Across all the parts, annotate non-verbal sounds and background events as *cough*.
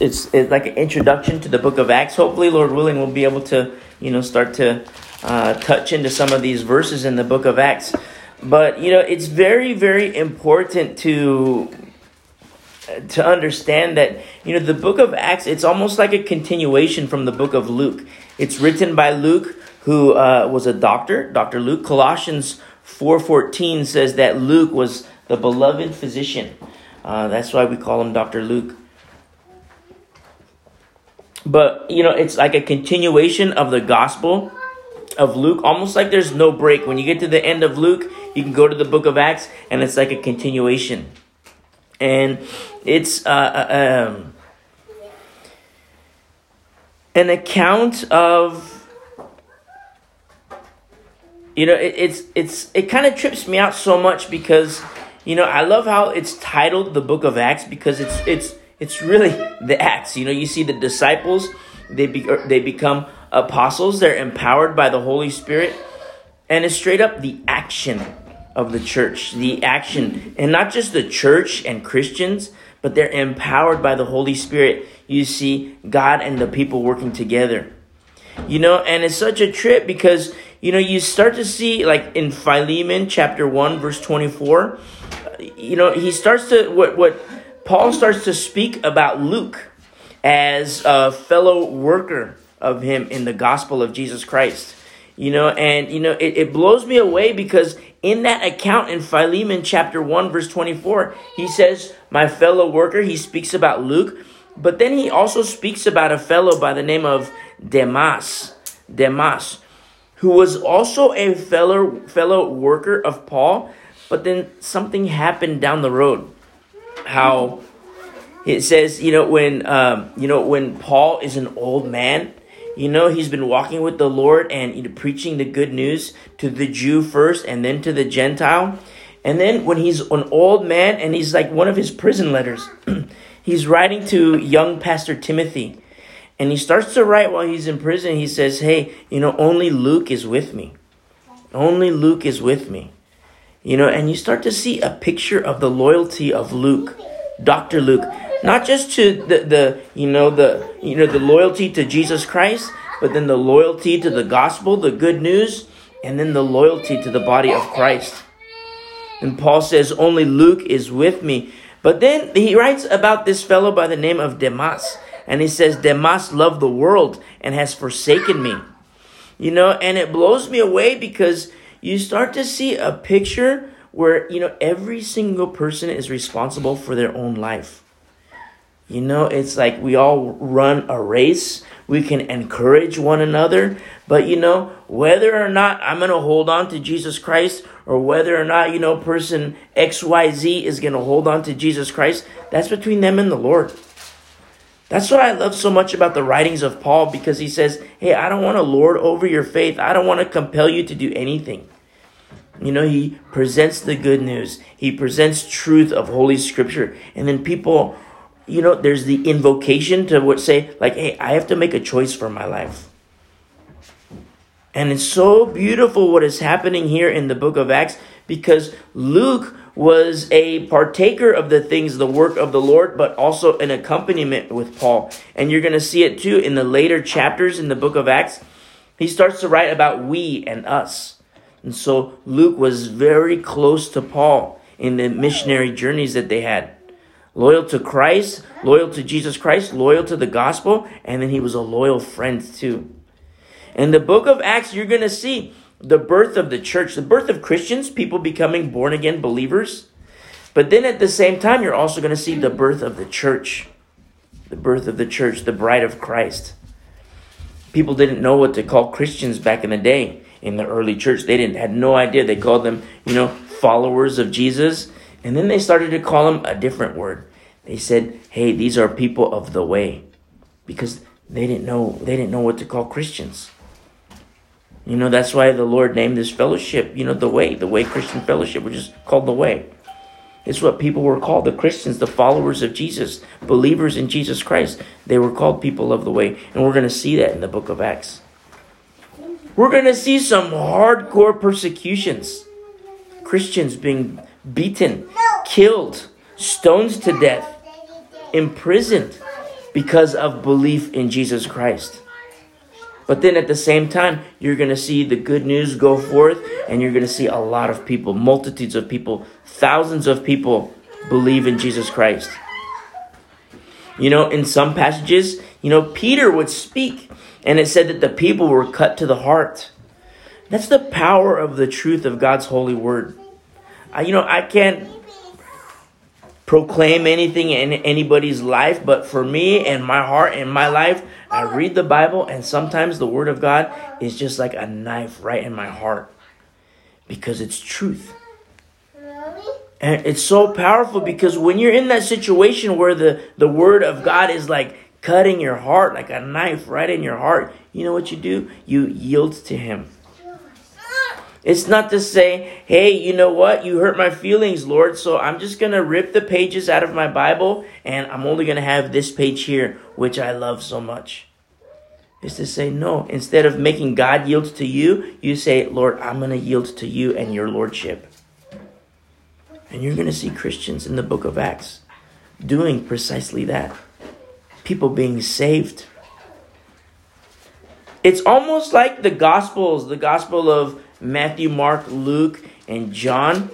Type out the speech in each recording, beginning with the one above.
it's, it's like an introduction to the book of Acts. Hopefully, Lord willing, we'll be able to, you know, start to uh, touch into some of these verses in the book of Acts. But you know, it's very, very important to to understand that you know the book of Acts. It's almost like a continuation from the book of Luke. It's written by Luke, who uh, was a doctor, Doctor Luke. Colossians four fourteen says that Luke was the beloved physician. Uh, that's why we call him Doctor Luke. But you know, it's like a continuation of the gospel of Luke, almost like there's no break. When you get to the end of Luke, you can go to the book of Acts, and it's like a continuation. And it's uh, uh, um, an account of you know it, it's it's it kind of trips me out so much because you know I love how it's titled the book of Acts because it's it's it's really *laughs* the Acts. You know, you see the disciples they be, they become apostles. They're empowered by the Holy Spirit, and it's straight up the action of the church, the action, and not just the church and Christians, but they're empowered by the Holy Spirit. You see God and the people working together. You know, and it's such a trip because, you know, you start to see, like in Philemon chapter 1, verse 24, you know, he starts to, what, what Paul starts to speak about Luke as a fellow worker of him in the gospel of Jesus Christ. You know, and, you know, it, it blows me away because in that account in Philemon chapter 1, verse 24, he says, My fellow worker, he speaks about Luke, but then he also speaks about a fellow by the name of Demas. Demas, who was also a fellow fellow worker of Paul, but then something happened down the road. How it says, you know, when um, you know when Paul is an old man, you know, he's been walking with the Lord and you know, preaching the good news to the Jew first and then to the Gentile. And then when he's an old man and he's like one of his prison letters, *clears throat* he's writing to young Pastor Timothy. And he starts to write while he's in prison. He says, Hey, you know, only Luke is with me. Only Luke is with me. You know, and you start to see a picture of the loyalty of Luke, Dr. Luke not just to the, the you know the you know the loyalty to Jesus Christ, but then the loyalty to the gospel, the good news, and then the loyalty to the body of Christ. And Paul says, Only Luke is with me. But then he writes about this fellow by the name of Demas. And he says, Demas loved the world and has forsaken me. You know, and it blows me away because you start to see a picture where, you know, every single person is responsible for their own life. You know, it's like we all run a race. We can encourage one another. But, you know, whether or not I'm to hold on to Jesus Christ or whether or not, you know, person XYZ is to hold on to Jesus Christ, that's between them and the Lord. That's what I love so much about the writings of Paul because he says, Hey, I don't want to lord over your faith. I don't want to compel you to do anything. You know, he presents the good news, he presents truth of Holy Scripture, and then people you know, there's the invocation to what say, like, hey, I have to make a choice for my life. And it's so beautiful what is happening here in the book of Acts because Luke was a partaker of the things, the work of the Lord, but also an accompaniment with Paul. And you're going to see it too in the later chapters in the book of Acts. He starts to write about we and us. And so Luke was very close to Paul in the missionary journeys that they had loyal to Christ, loyal to Jesus Christ, loyal to the gospel, and then he was a loyal friend too. In the book of Acts, you're going to see the birth of the church, the birth of Christians, people becoming born again believers. But then at the same time, you're also going to see the birth of the church, the birth of the church, the bride of Christ. People didn't know what to call Christians back in the day in the early church. They didn't had no idea. They called them, you know, followers of Jesus. And then they started to call them a different word. They said, "Hey, these are people of the way." Because they didn't know they didn't know what to call Christians. You know, that's why the Lord named this fellowship, you know, the way, the way Christian fellowship, which is called the way. It's what people were called, the Christians, the followers of Jesus, believers in Jesus Christ. They were called people of the way. And we're going to see that in the book of Acts. We're going to see some hardcore persecutions. Christians being beaten, killed, stoned to death, imprisoned. because of belief in Jesus Christ. But then at the same time, you're going to see the good news go forth, and you're going to see a lot of people, multitudes of people, thousands of people believe in Jesus Christ. You know, in some passages, you know, Peter would speak, and it said that the people were cut to the heart. That's the power of the truth of God's holy word. I, you know, I can't proclaim anything in anybody's life, but for me and my heart and my life, I read the Bible, and sometimes the Word of God is just like a knife right in my heart because it's truth. And it's so powerful because when you're in that situation where the, the Word of God is like cutting your heart, like a knife right in your heart, you know what you do? You yield to Him. It's not to say, hey, you know what? You hurt my feelings, Lord, so I'm just going to rip the pages out of my Bible and I'm only going to have this page here, which I love so much. It's to say, no, instead of making God yield to you, you say, Lord, I'm going to yield to you and your Lordship. And you're going to see Christians in the book of Acts doing precisely that. People being saved. It's almost like the Gospels, the Gospel of Matthew, Mark, Luke, and John.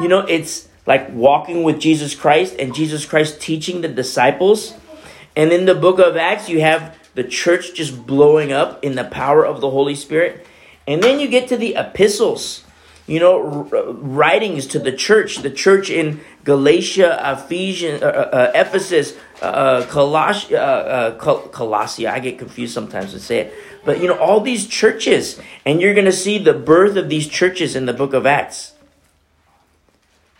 You know, it's like walking with Jesus Christ and Jesus Christ teaching the disciples. And in the book of Acts, you have the church just blowing up in the power of the Holy Spirit. And then you get to the epistles, you know, writings to the church, the church in Galatia, Ephesians, uh, uh, uh Ephesus, uh, uh Colossia, uh, Colossia. I get confused sometimes to say it. But you know, all these churches, and you're going to see the birth of these churches in the book of Acts.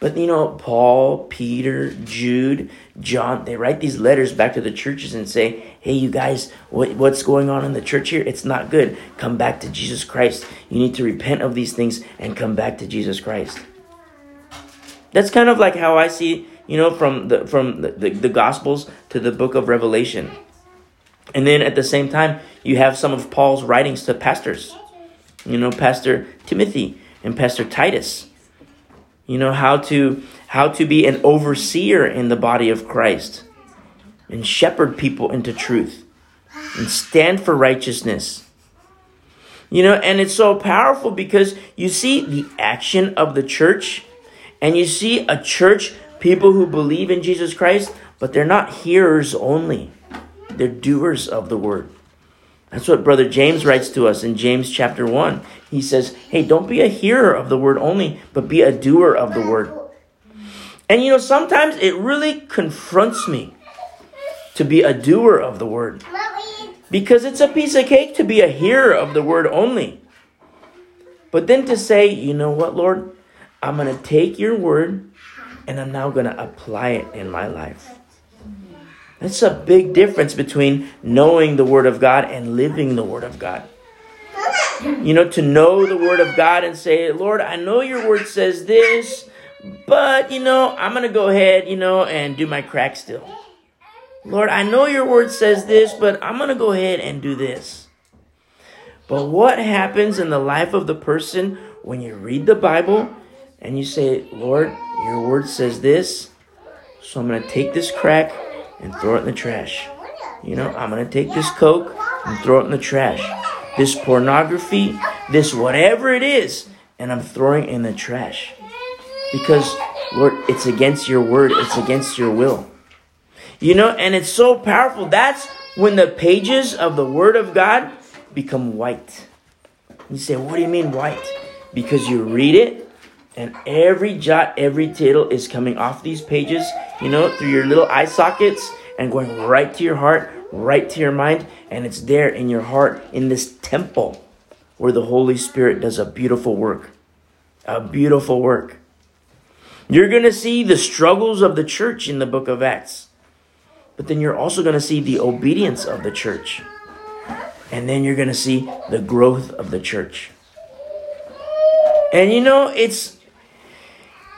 But you know, Paul, Peter, Jude, John, they write these letters back to the churches and say, hey, you guys, what, what's going on in the church here? It's not good. Come back to Jesus Christ. You need to repent of these things and come back to Jesus Christ. That's kind of like how I see, you know, from the from the, the, the Gospels to the book of Revelation. And then at the same time, you have some of Paul's writings to pastors. You know, Pastor Timothy and Pastor Titus. You know how to how to be an overseer in the body of Christ and shepherd people into truth and stand for righteousness. You know, and it's so powerful because you see the action of the church and you see a church, people who believe in Jesus Christ, but they're not hearers only. They're doers of the word. That's what Brother James writes to us in James chapter 1. He says, Hey, don't be a hearer of the word only, but be a doer of the word. And you know, sometimes it really confronts me to be a doer of the word. Because it's a piece of cake to be a hearer of the word only. But then to say, you know what, Lord? I'm going to take your word and I'm now going to apply it in my life. That's a big difference between knowing the Word of God and living the Word of God. You know, to know the Word of God and say, Lord, I know your Word says this, but, you know, I'm going to go ahead, you know, and do my crack still. Lord, I know your Word says this, but I'm going to go ahead and do this. But what happens in the life of the person when you read the Bible and you say, Lord, your Word says this, so I'm going to take this crack and throw it in the trash. You know, I'm going to take this Coke and throw it in the trash. This pornography, this whatever it is, and I'm throwing it in the trash. Because, Lord, it's against your word, it's against your will. You know, and it's so powerful. That's when the pages of the Word of God become white. You say, what do you mean white? Because you read it, and every jot, every tittle is coming off these pages, you know, through your little eye sockets and going right to your heart, right to your mind, and it's there in your heart in this temple where the Holy Spirit does a beautiful work. A beautiful work. You're going to see the struggles of the church in the book of Acts. But then you're also going to see the obedience of the church. And then you're going to see the growth of the church. And you know, it's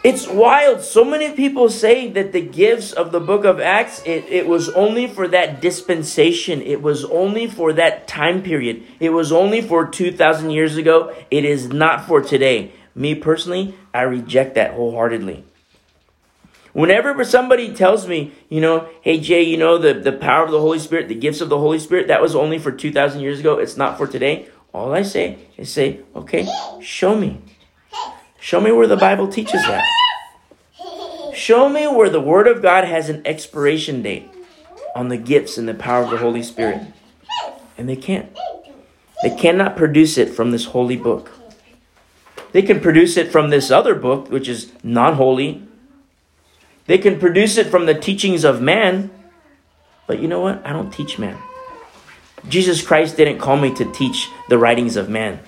it's wild. So many people say that the gifts of the book of Acts, it, it was only for that dispensation. It was only for that time period. It was only for 2,000 years ago. It is not for today. Me personally, I reject that wholeheartedly. Whenever somebody tells me, you know, hey Jay, you know, the, the power of the Holy Spirit, the gifts of the Holy Spirit, that was only for 2,000 years ago, it's not for today. All I say is say, okay, show me. Show me where the Bible teaches that. Show me where the Word of God has an expiration date on the gifts and the power of the Holy Spirit. And they can't. They cannot produce it from this holy book. They can produce it from this other book, which is non holy, they can produce it from the teachings of man, but you know what? I don't teach man. Jesus Christ didn't call me to teach the writings of man,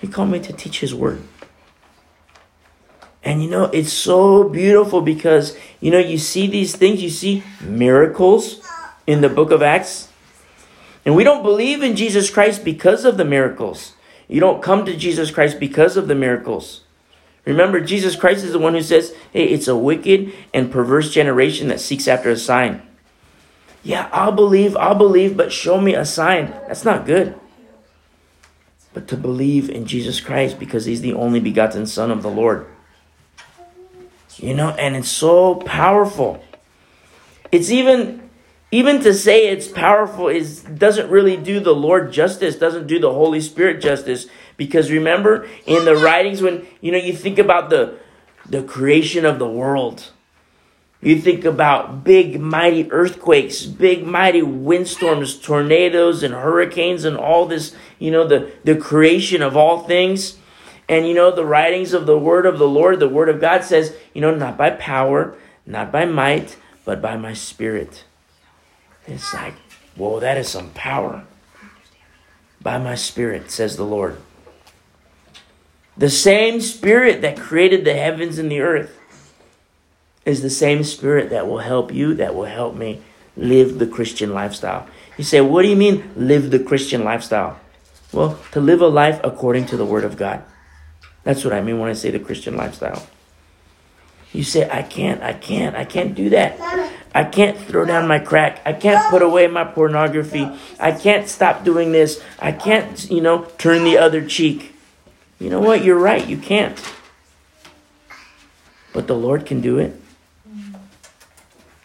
He called me to teach His word. And you know, it's so beautiful because, you know, you see these things, you see miracles in the book of Acts. And we don't believe in Jesus Christ because of the miracles. You don't come to Jesus Christ because of the miracles. Remember, Jesus Christ is the one who says, hey, it's a wicked and perverse generation that seeks after a sign. Yeah, I'll believe, I'll believe, but show me a sign. That's not good. But to believe in Jesus Christ because he's the only begotten Son of the Lord. You know, and it's so powerful. It's even even to say it's powerful is doesn't really do the Lord justice, doesn't do the Holy Spirit justice because remember, in the writings, when you know you think about the the creation of the world, you think about big mighty earthquakes, big mighty windstorms, tornadoes, and hurricanes, and all this. You know the the creation of all things, and you know the writings of the word of the Lord. The word of God says, you know, not by power, not by might, but by my spirit. It's like, whoa, that is some power. By my spirit, says the Lord. The same spirit that created the heavens and the earth is the same spirit that will help you, that will help me live the Christian lifestyle. You say, what do you mean live the Christian lifestyle? Well, to live a life according to the Word of God. That's what I mean when I say the Christian lifestyle. You say, I can't, I can't, I can't do that. I can't throw down my crack. I can't put away my pornography. I can't stop doing this. I can't, you know, turn the other cheek. You know what? You're right. You can't. But the Lord can do it.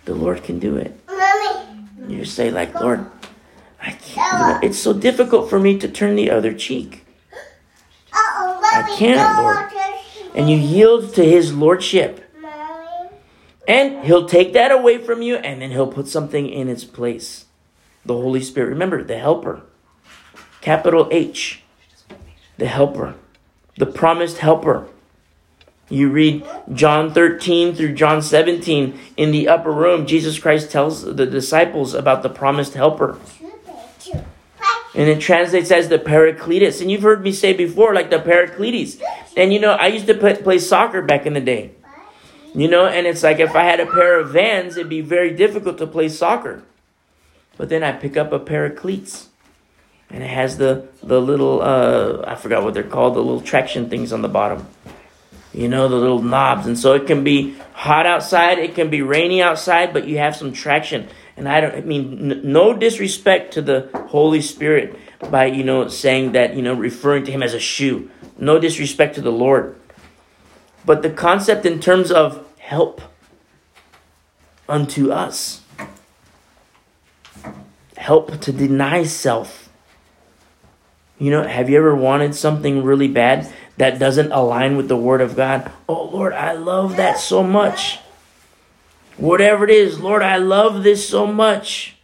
The Lord can do it. You say, like, Lord, I can't. It's so difficult for me to turn the other cheek. I can't, Lord. And you yield to His Lordship. And He'll take that away from you, and then He'll put something in its place. The Holy Spirit. Remember, the Helper. Capital H. The Helper the promised helper. You read John 13 through John 17 in the upper room, Jesus Christ tells the disciples about the promised helper. And it translates as the Paracletus. And you've heard me say before, like the Paracletes. And you know, I used to play, play soccer back in the day. You know, and it's like if I had a pair of vans, it'd be very difficult to play soccer. But then I pick up a pair of cleats and it has the the little uh, I forgot what they're called, the little traction things on the bottom. You know, the little knobs, and so it can be hot outside, it can be rainy outside, but you have some traction. And I don't I mean n- no disrespect to the Holy Spirit by you know saying that you know referring to him as a shoe. No disrespect to the Lord. But the concept in terms of help unto us. Help to deny self you know, have you ever wanted something really bad that doesn't align with the Word of God? Oh, Lord, I love that so much. Whatever it is, Lord, I love this so much.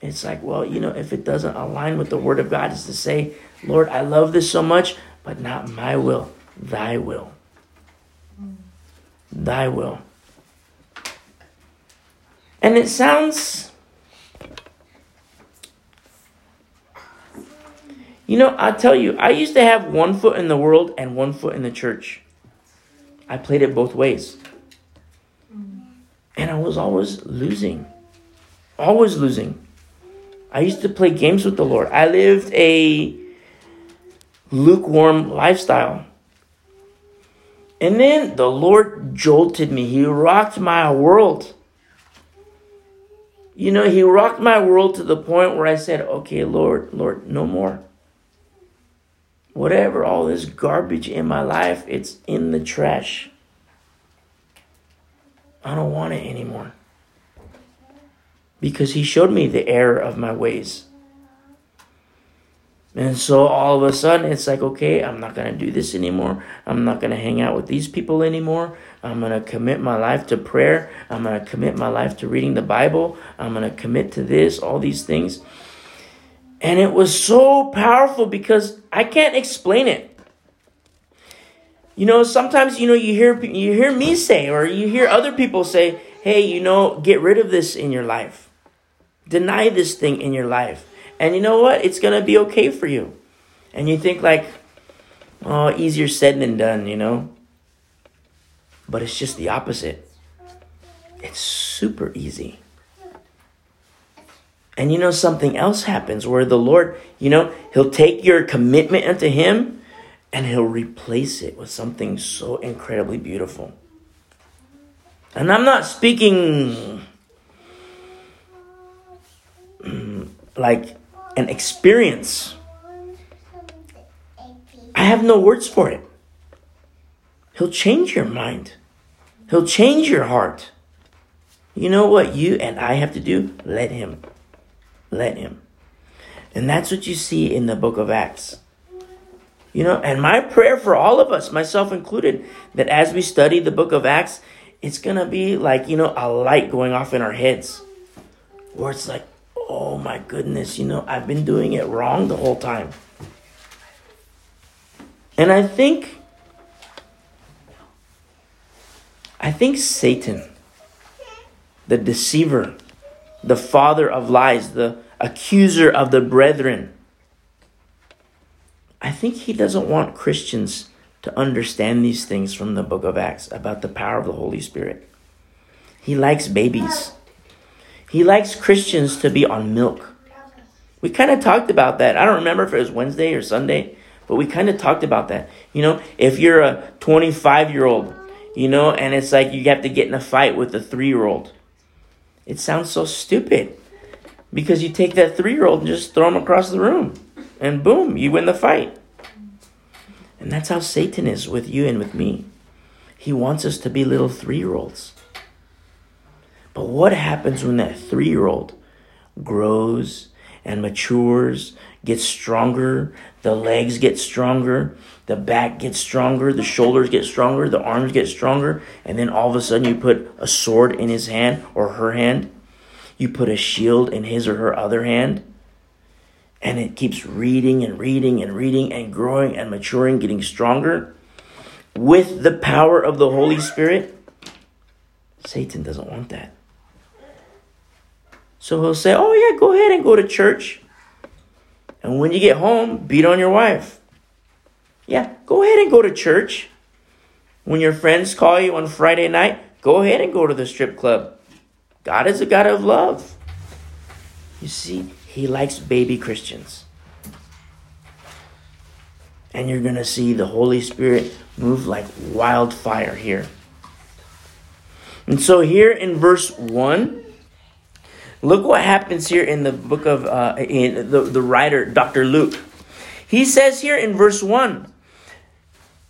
It's like, well, you know, if it doesn't align with the Word of God, is to say, Lord, I love this so much, but not my will, thy will. Thy will. And it sounds You know, i tell you, I used to have one foot in the world and one foot in the church. I played it both ways. And I was always losing. Always losing. I used to play games with the Lord. I lived a lukewarm lifestyle. And then the Lord jolted me. He rocked my world. You know, He rocked my world to the point where I said, okay, Lord, Lord, no more whatever, all this garbage in my life, it's in the trash. I don't want it anymore. Because he showed me the error of my ways. And so all of a sudden, it's like, okay, I'm not going to do this anymore. I'm not going to hang out with these people anymore. I'm going to commit my life to prayer. I'm going to commit my life to reading the Bible. I'm going to commit to this, all these things. And it was so powerful because I can't explain it. You know, sometimes you know you hear you hear me say or you hear other people say, "Hey, you know, get rid of this in your life. Deny this thing in your life." And you know what? It's going to be okay for you. And you think like, "Oh, easier said than done," you know? But it's just the opposite. It's super easy. And you know, something else happens where the Lord, you know, He'll take your commitment unto Him and He'll replace it with something so incredibly beautiful. And I'm not speaking mm, like an experience. I have no words for it. He'll change your mind. He'll change your heart. You know what you and I have to do? Let Him. Let Him. And that's what you see in the book of Acts. You know, and my prayer for all of us, myself included, that as we study the book of Acts, it's going to be like, you know, a light going off in our heads. Where it's like, oh my goodness, you know, I've been doing it wrong the whole time. And I think, I think Satan, the deceiver, the father of lies, the accuser of the brethren, I think he doesn't want Christians to understand these things from the book of Acts about the power of the Holy Spirit. He likes babies. He likes Christians to be on milk. We kind of talked about that. I don't remember if it was Wednesday or Sunday, but we kind of talked about that. You know, if you're a 25 year old, you know, and it's like you have to get in a fight with a three year old, it sounds so stupid because you take that three year old and just throw him across the room and boom, you win the fight. And that's how Satan is with you and with me. He wants us to be little three year olds. But what happens when that three year old grows and matures, gets stronger, the legs get stronger, the back gets stronger, the shoulders get stronger, the arms get stronger, and then all of a sudden you put a sword in his hand or her hand, you put a shield in his or her other hand, and it keeps reading and reading and reading and growing and maturing, getting stronger with the power of the Holy Spirit, Satan doesn't want that. So he'll say, Oh, yeah, go ahead and go to church. And when you get home, beat on your wife. Yeah, go ahead and go to church. When your friends call you on Friday night, go ahead and go to the strip club. God is a God of love. You see, he likes baby Christians. And you're going to see the Holy Spirit move like wildfire here. And so, here in verse 1, look what happens here in the book of uh, in the, the writer, Dr. Luke. He says here in verse 1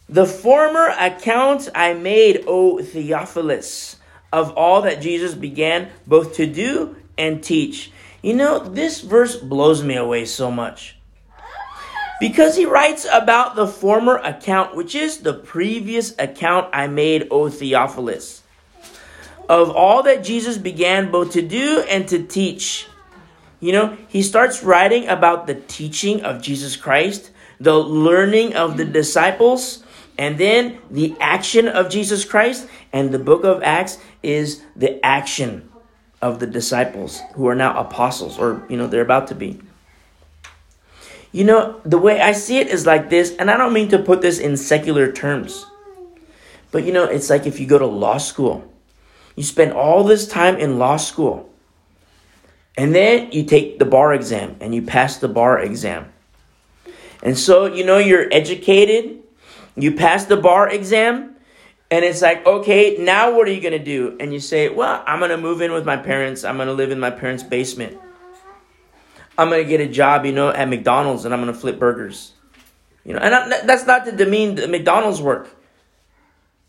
The former account I made, O Theophilus, of all that Jesus began both to do and teach you know, this verse blows me away so much. Because he writes about the former account, which is the previous account I made, O Theophilus, of all that Jesus began both to do and to teach. You know, he starts writing about the teaching of Jesus Christ, the learning of the disciples, and then the action of Jesus Christ. And the book of Acts is the action of the disciples who are now apostles, or, you know, they're about to be. You know, the way I see it is like this, and I don't mean to put this in secular terms, but you know, it's like if you go to law school, you spend all this time in law school, and then you take the bar exam and you pass the bar exam. And so, you know, you're educated, you pass the bar exam, and it's like, okay, now what are you going to do? And you say, well, I'm going to move in with my parents. I'm going to live in my parents' basement. I'm going to get a job, you know, at McDonald's and I'm going to flip burgers. You know, and I, that's not to demean McDonald's work.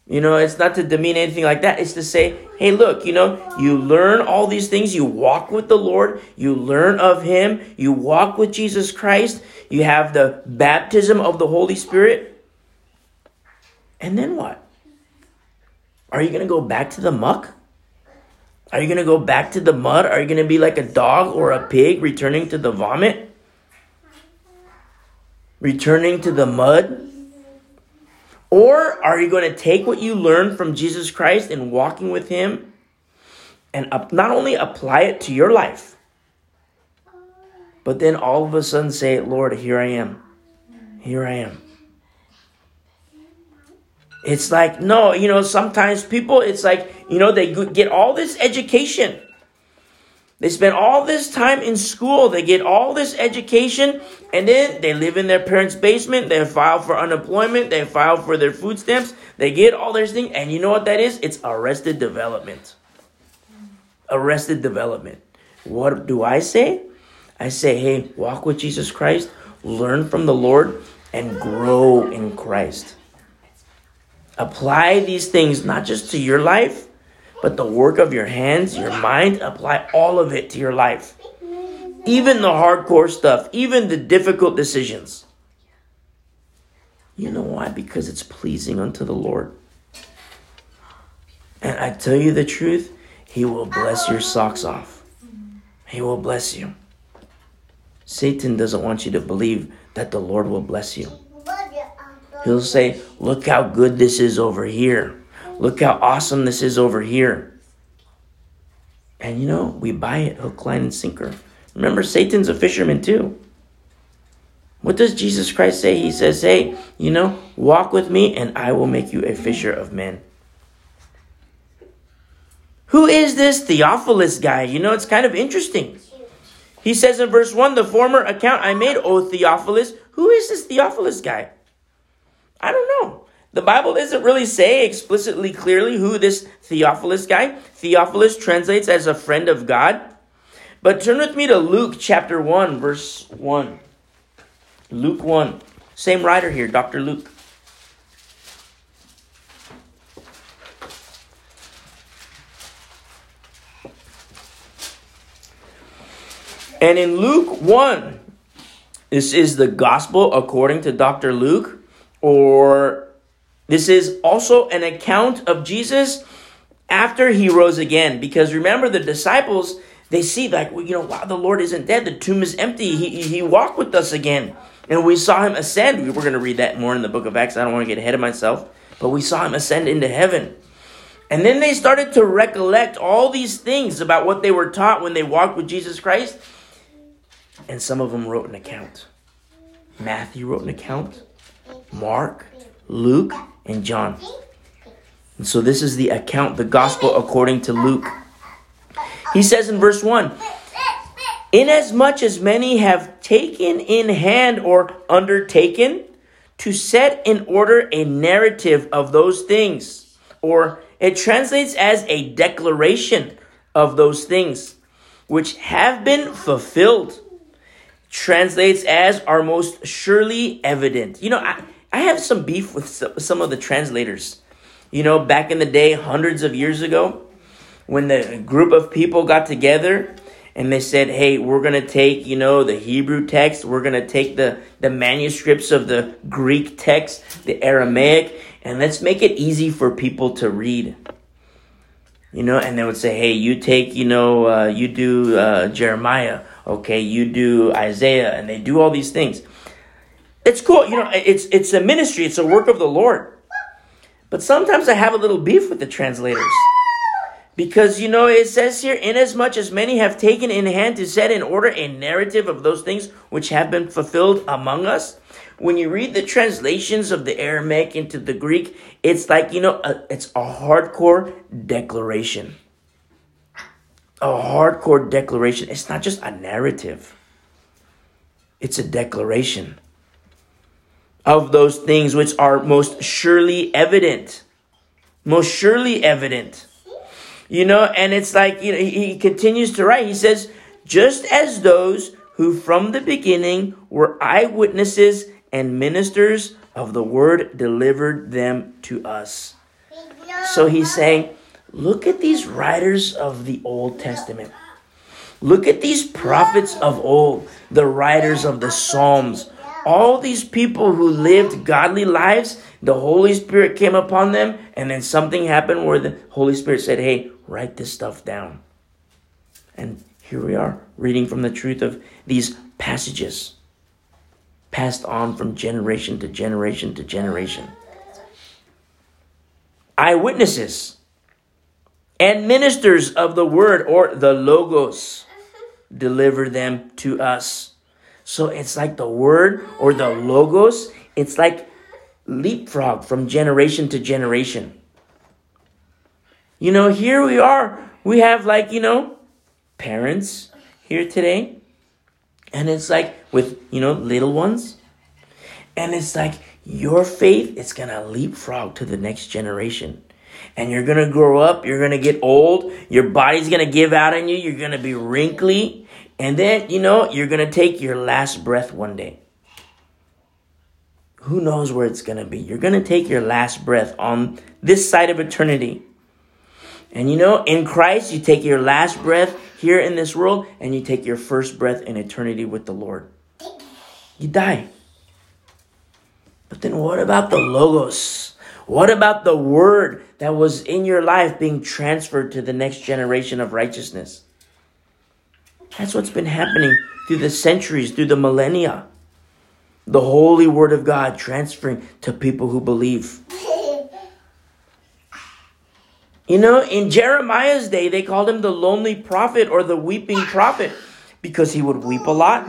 You know, it's not to demean anything like that. It's to say, hey, look, you know, you learn all these things. You walk with the Lord. You learn of Him. You walk with Jesus Christ. You have the baptism of the Holy Spirit. And then what? Are you going to go back to the muck? Are you going to go back to the mud? Are you going to be like a dog or a pig returning to the vomit? Returning to the mud? Or are you going to take what you learned from Jesus Christ and walking with Him and not only apply it to your life, but then all of a sudden say, Lord, here I am. Here I am. It's like, no, you know, sometimes people, it's like, you know, they get all this education they spend all this time in school, they get all this education, and then they live in their parents' basement, they file for unemployment, they file for their food stamps, they get all their things, and you know what that is? It's arrested development. Arrested development. What do I say? I say, hey, walk with Jesus Christ, learn from the Lord, and grow in Christ. Apply these things not just to your life, but the work of your hands, your mind, apply all of it to your life. Even the hardcore stuff, even the difficult decisions. You know why? Because it's pleasing unto the Lord. And I tell you the truth, He will bless your socks off. He will bless you. Satan doesn't want you to believe that the Lord will bless you. He'll say, Look how good this is over here. Look how awesome this is over here. And you know, we buy it hook, line, and sinker. Remember, Satan's a fisherman too. What does Jesus Christ say? He says, Hey, you know, walk with me and I will make you a fisher of men. Who is this Theophilus guy? You know, it's kind of interesting. He says in verse 1 The former account I made, O Theophilus. Who is this Theophilus guy? I don't know. The Bible doesn't really say explicitly clearly who this Theophilus guy. Theophilus translates as a friend of God. But turn with me to Luke chapter 1, verse 1. Luke 1. Same writer here, Dr. Luke. And in Luke 1, this is the gospel according to Dr. Luke, or this is also an account of Jesus after he rose again. Because remember, the disciples, they see, like, well, you know, wow, the Lord isn't dead. The tomb is empty. He, he walked with us again. And we saw him ascend. We were going to read that more in the book of Acts. I don't want to get ahead of myself. But we saw him ascend into heaven. And then they started to recollect all these things about what they were taught when they walked with Jesus Christ. And some of them wrote an account. Matthew wrote an account. Mark, Luke, and John. And so this is the account, the gospel according to Luke. He says in verse 1 Inasmuch as many have taken in hand or undertaken to set in order a narrative of those things, or it translates as a declaration of those things which have been fulfilled. Translates as are most surely evident. You know, I, I have some beef with some of the translators. You know, back in the day, hundreds of years ago, when the group of people got together and they said, hey, we're going to take, you know, the Hebrew text, we're going to take the, the manuscripts of the Greek text, the Aramaic, and let's make it easy for people to read. You know, and they would say, hey, you take, you know, uh, you do uh, Jeremiah, okay, you do Isaiah, and they do all these things. It's cool, you know, it's it's a ministry, it's a work of the Lord. But sometimes I have a little beef with the translators. Because you know it says here, inasmuch as many have taken in hand to set in order a narrative of those things which have been fulfilled among us. When you read the translations of the Aramaic into the Greek, it's like, you know, a, it's a hardcore declaration. A hardcore declaration. It's not just a narrative. It's a declaration of those things which are most surely evident. Most surely evident. You know, and it's like, you know, he continues to write. He says, just as those who from the beginning were eyewitnesses and ministers of the word delivered them to us. So he's saying, look at these writers of the Old Testament. Look at these prophets of old, the writers of the Psalms. All these people who lived godly lives, the Holy Spirit came upon them, and then something happened where the Holy Spirit said, Hey, write this stuff down. And here we are, reading from the truth of these passages, passed on from generation to generation to generation. Eyewitnesses and ministers of the word or the Logos *laughs* deliver them to us. So it's like the word or the Logos, it's like leapfrog from generation to generation. You know, here we are. We have like, you know, parents here today. And it's like with, you know, little ones. And it's like your faith is going to leapfrog to the next generation. And you're going to grow up, you're going to get old, your body's going to give out on you, you're going to be wrinkly, and then, you know, you're going to take your last breath one day. Who knows where it's going to be? You're going to take your last breath on this side of eternity. And you know, in Christ, you take your last breath here in this world and you take your first breath in eternity with the Lord. You die. But then what about the Logos? What about the word that was in your life being transferred to the next generation of righteousness? That's what's been happening through the centuries, through the millennia. The holy word of God transferring to people who believe. You know, in Jeremiah's day, they called him the lonely prophet or the weeping prophet because he would weep a lot.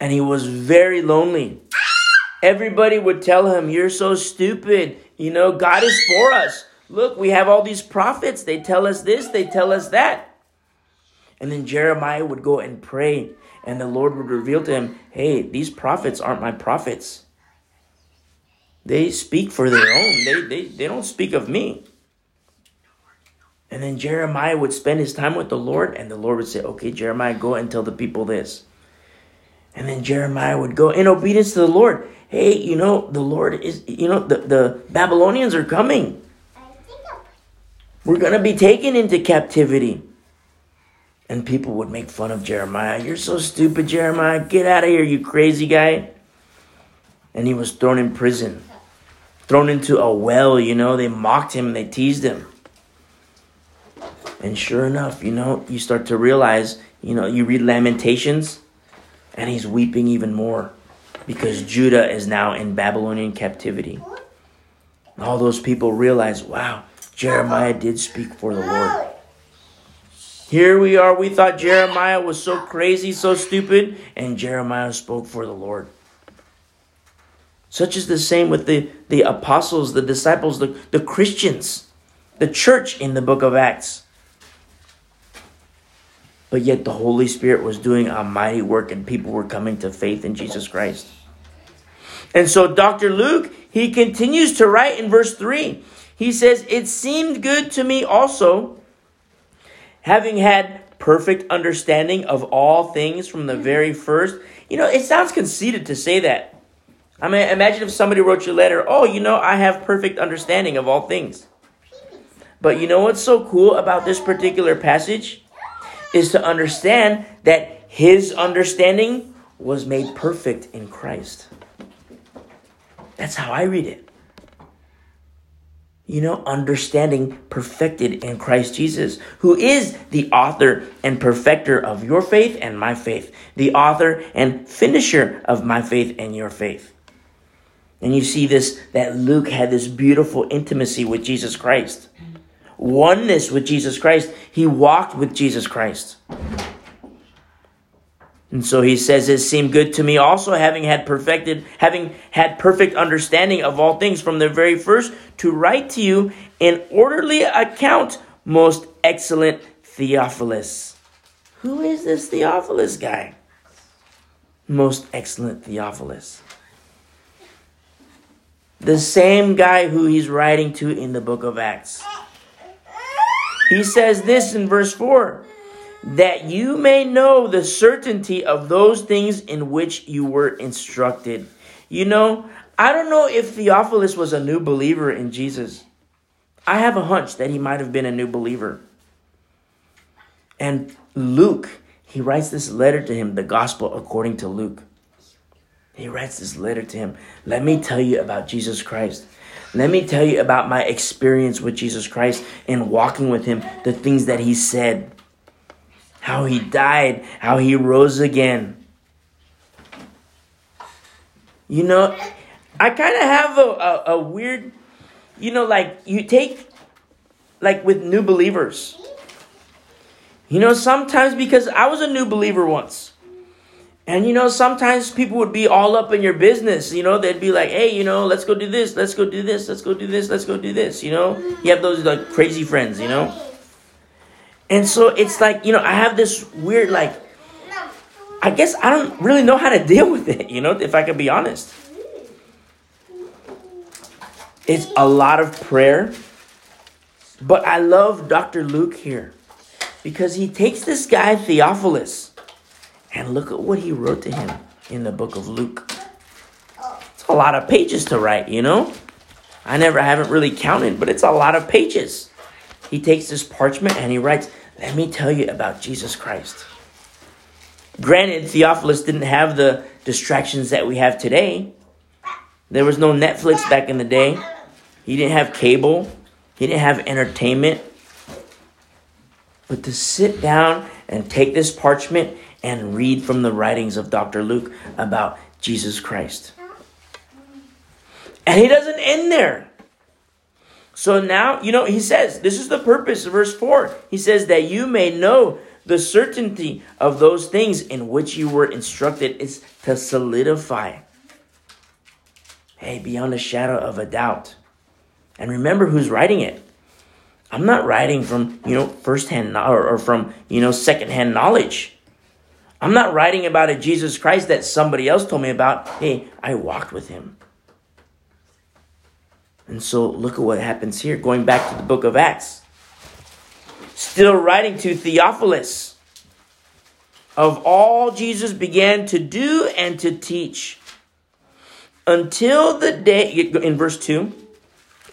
And he was very lonely. Everybody would tell him, You're so stupid. You know, God is for us. Look, we have all these prophets. They tell us this, they tell us that. And then Jeremiah would go and pray, and the Lord would reveal to him, Hey, these prophets aren't my prophets. They speak for their own. They, they, they don't speak of me. And then Jeremiah would spend his time with the Lord, and the Lord would say, Okay, Jeremiah, go and tell the people this. And then Jeremiah would go in obedience to the Lord. Hey, you know, the Lord is, you know, the, the Babylonians are coming. We're going to be taken into captivity. And people would make fun of Jeremiah. You're so stupid, Jeremiah. Get out of here, you crazy guy. And he was thrown in prison thrown into a well, you know, they mocked him, they teased him. And sure enough, you know, you start to realize, you know, you read Lamentations, and he's weeping even more because Judah is now in Babylonian captivity. all those people realize, wow, Jeremiah did speak for the Lord. Here we are, we thought Jeremiah was so crazy, so stupid, and Jeremiah spoke for the Lord. Such is the same with the, the apostles, the disciples, the, the Christians, the church in the book of Acts. But yet the Holy Spirit was doing a mighty work and people were coming to faith in Jesus Christ. And so Dr. Luke, he continues to write in verse 3. He says, It seemed good to me also, having had perfect understanding of all things from the very first. You know, it sounds conceited to say that. I mean, imagine if somebody wrote you a letter, oh, you know, I have perfect understanding of all things. But you know what's so cool about this particular passage? Is to understand that his understanding was made perfect in Christ. That's how I read it. You know, understanding perfected in Christ Jesus, who is the author and perfecter of your faith and my faith, the author and finisher of my faith and your faith. And you see this that Luke had this beautiful intimacy with Jesus Christ. Oneness with Jesus Christ. He walked with Jesus Christ. And so he says, It seemed good to me also, having had perfected, having had perfect understanding of all things from the very first, to write to you an orderly account, most excellent Theophilus. Who is this Theophilus guy? Most excellent Theophilus the same guy who he's writing to in the book of Acts. He says this in verse 4 that you may know the certainty of those things in which you were instructed. You know, I don't know if Theophilus was a new believer in Jesus. I have a hunch that he might have been a new believer. And Luke, he writes this letter to him, the gospel according to Luke. He writes this letter to him. Let me tell you about Jesus Christ. Let me tell you about my experience with Jesus Christ and walking with him, the things that he said, how he died, how he rose again. You know, I kind of have a, a, a weird, you know, like you take, like with new believers. You know, sometimes because I was a new believer once. And you know, sometimes people would be all up in your business. You know, they'd be like, "Hey, you know, let's go do this. Let's go do this. Let's go do this. Let's go do this." You know, you have those like crazy friends. You know, and so it's like you know, I have this weird like. I guess I don't really know how to *laughs* deal with it. You know, if I can be honest, it's a lot of prayer. But I love Dr. Luke here because he takes this guy Theophilus and look at what he wrote to him in the book of Luke. It's a lot of pages to write, you know? I never haven't really counted, but it's a lot of pages. He takes this parchment and he writes, Let me tell you about Jesus Christ. Granted, Theophilus didn't have the distractions that we have today. There was no Netflix back in the day. He didn't have cable. He didn't have entertainment. But to sit down and take this parchment and read from the writings of Dr. Luke about Jesus Christ. And he doesn't end there. So now, you know, he says, this is the purpose, verse 4. He says, that you may know the certainty of those things in which you were instructed is to solidify. Hey, beyond a shadow of a doubt. And remember who's writing it. I'm not writing from, you know, firsthand or, or from, you know, secondhand knowledge. I'm not writing about a Jesus Christ that somebody else told me about. Hey, I walked with him. And so look at what happens here, going back to the book of Acts. Still writing to Theophilus of all Jesus began to do and to teach until the day, in verse 2,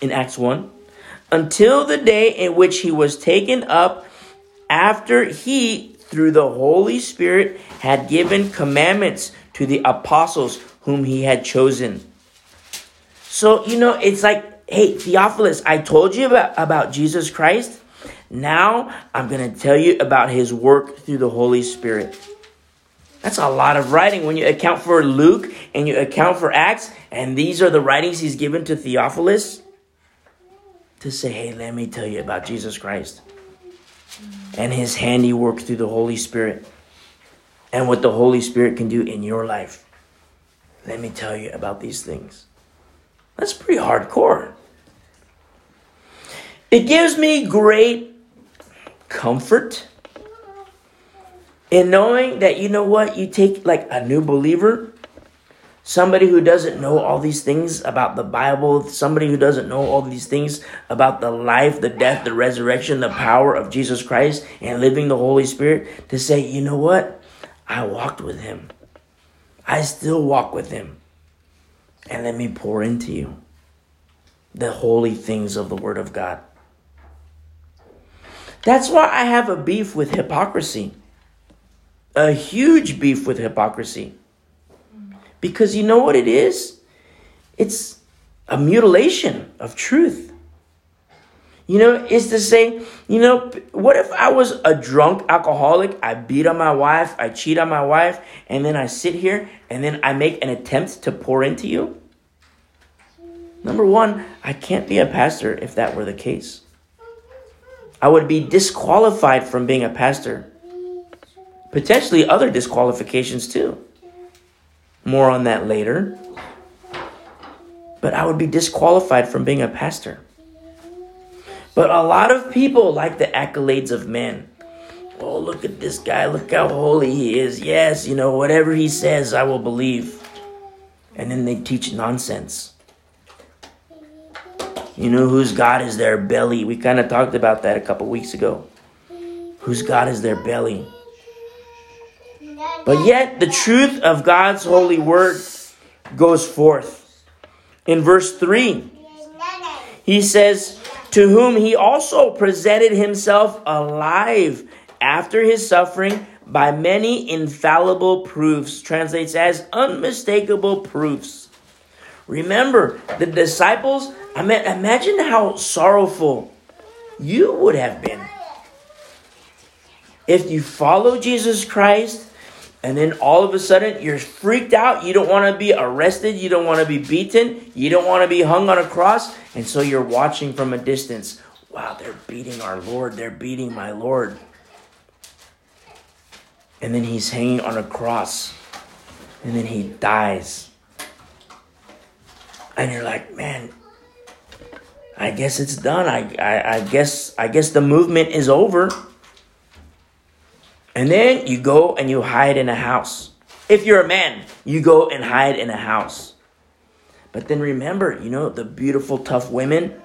in Acts 1, until the day in which he was taken up after he through the Holy Spirit, had given commandments to the apostles whom he had chosen. So, you know, it's like, hey, Theophilus, I told you about, about Jesus Christ. Now I'm going to tell you about his work through the Holy Spirit. That's a lot of writing when you account for Luke and you account for Acts, and these are the writings he's given to Theophilus to say, hey, let me tell you about Jesus Christ and his handiwork through the Holy Spirit and what the Holy Spirit can do in your life. Let me tell you about these things. That's pretty hardcore. It gives me great comfort in knowing that you know what you take like a new believer somebody who doesn't know all these things about the Bible, somebody who doesn't know all these things about the life, the death, the resurrection, the power of Jesus Christ, and living the Holy Spirit, to say, you know what? I walked with him. I still walk with him. And let me pour into you the holy things of the Word of God. That's why I have a beef with hypocrisy. A huge beef with hypocrisy. Because you know what it is? It's a mutilation of truth. You know, it's to say, you know, what if I was a drunk alcoholic? I beat on my wife, I cheat on my wife, and then I sit here and then I make an attempt to pour into you? Number one, I can't be a pastor if that were the case. I would be disqualified from being a pastor. Potentially other disqualifications too. More on that later. But I would be disqualified from being a pastor. But a lot of people like the accolades of men. Oh, look at this guy. Look how holy he is. Yes, you know, whatever he says, I will believe. And then they teach nonsense. You know, whose God is their belly? We kind of talked about that a couple weeks ago. Whose God is their belly? But yet, the truth of God's holy word goes forth. In verse 3, he says, to whom he also presented himself alive after his suffering by many infallible proofs, translates as unmistakable proofs. Remember, the disciples, I mean, imagine how sorrowful you would have been if you follow Jesus Christ and then all of a sudden you're freaked out. You don't want to be arrested. You don't want to be beaten. You don't want to be hung on a cross. And so you're watching from a distance. Wow, they're beating our Lord. They're beating my Lord. And then he's hanging on a cross. And then he dies. And you're like, man, I guess it's done. I, I, I guess I guess the movement is over. And then you go and you hide in a house. If you're a man, you go and hide in a house. But then remember, you know, the beautiful, tough women,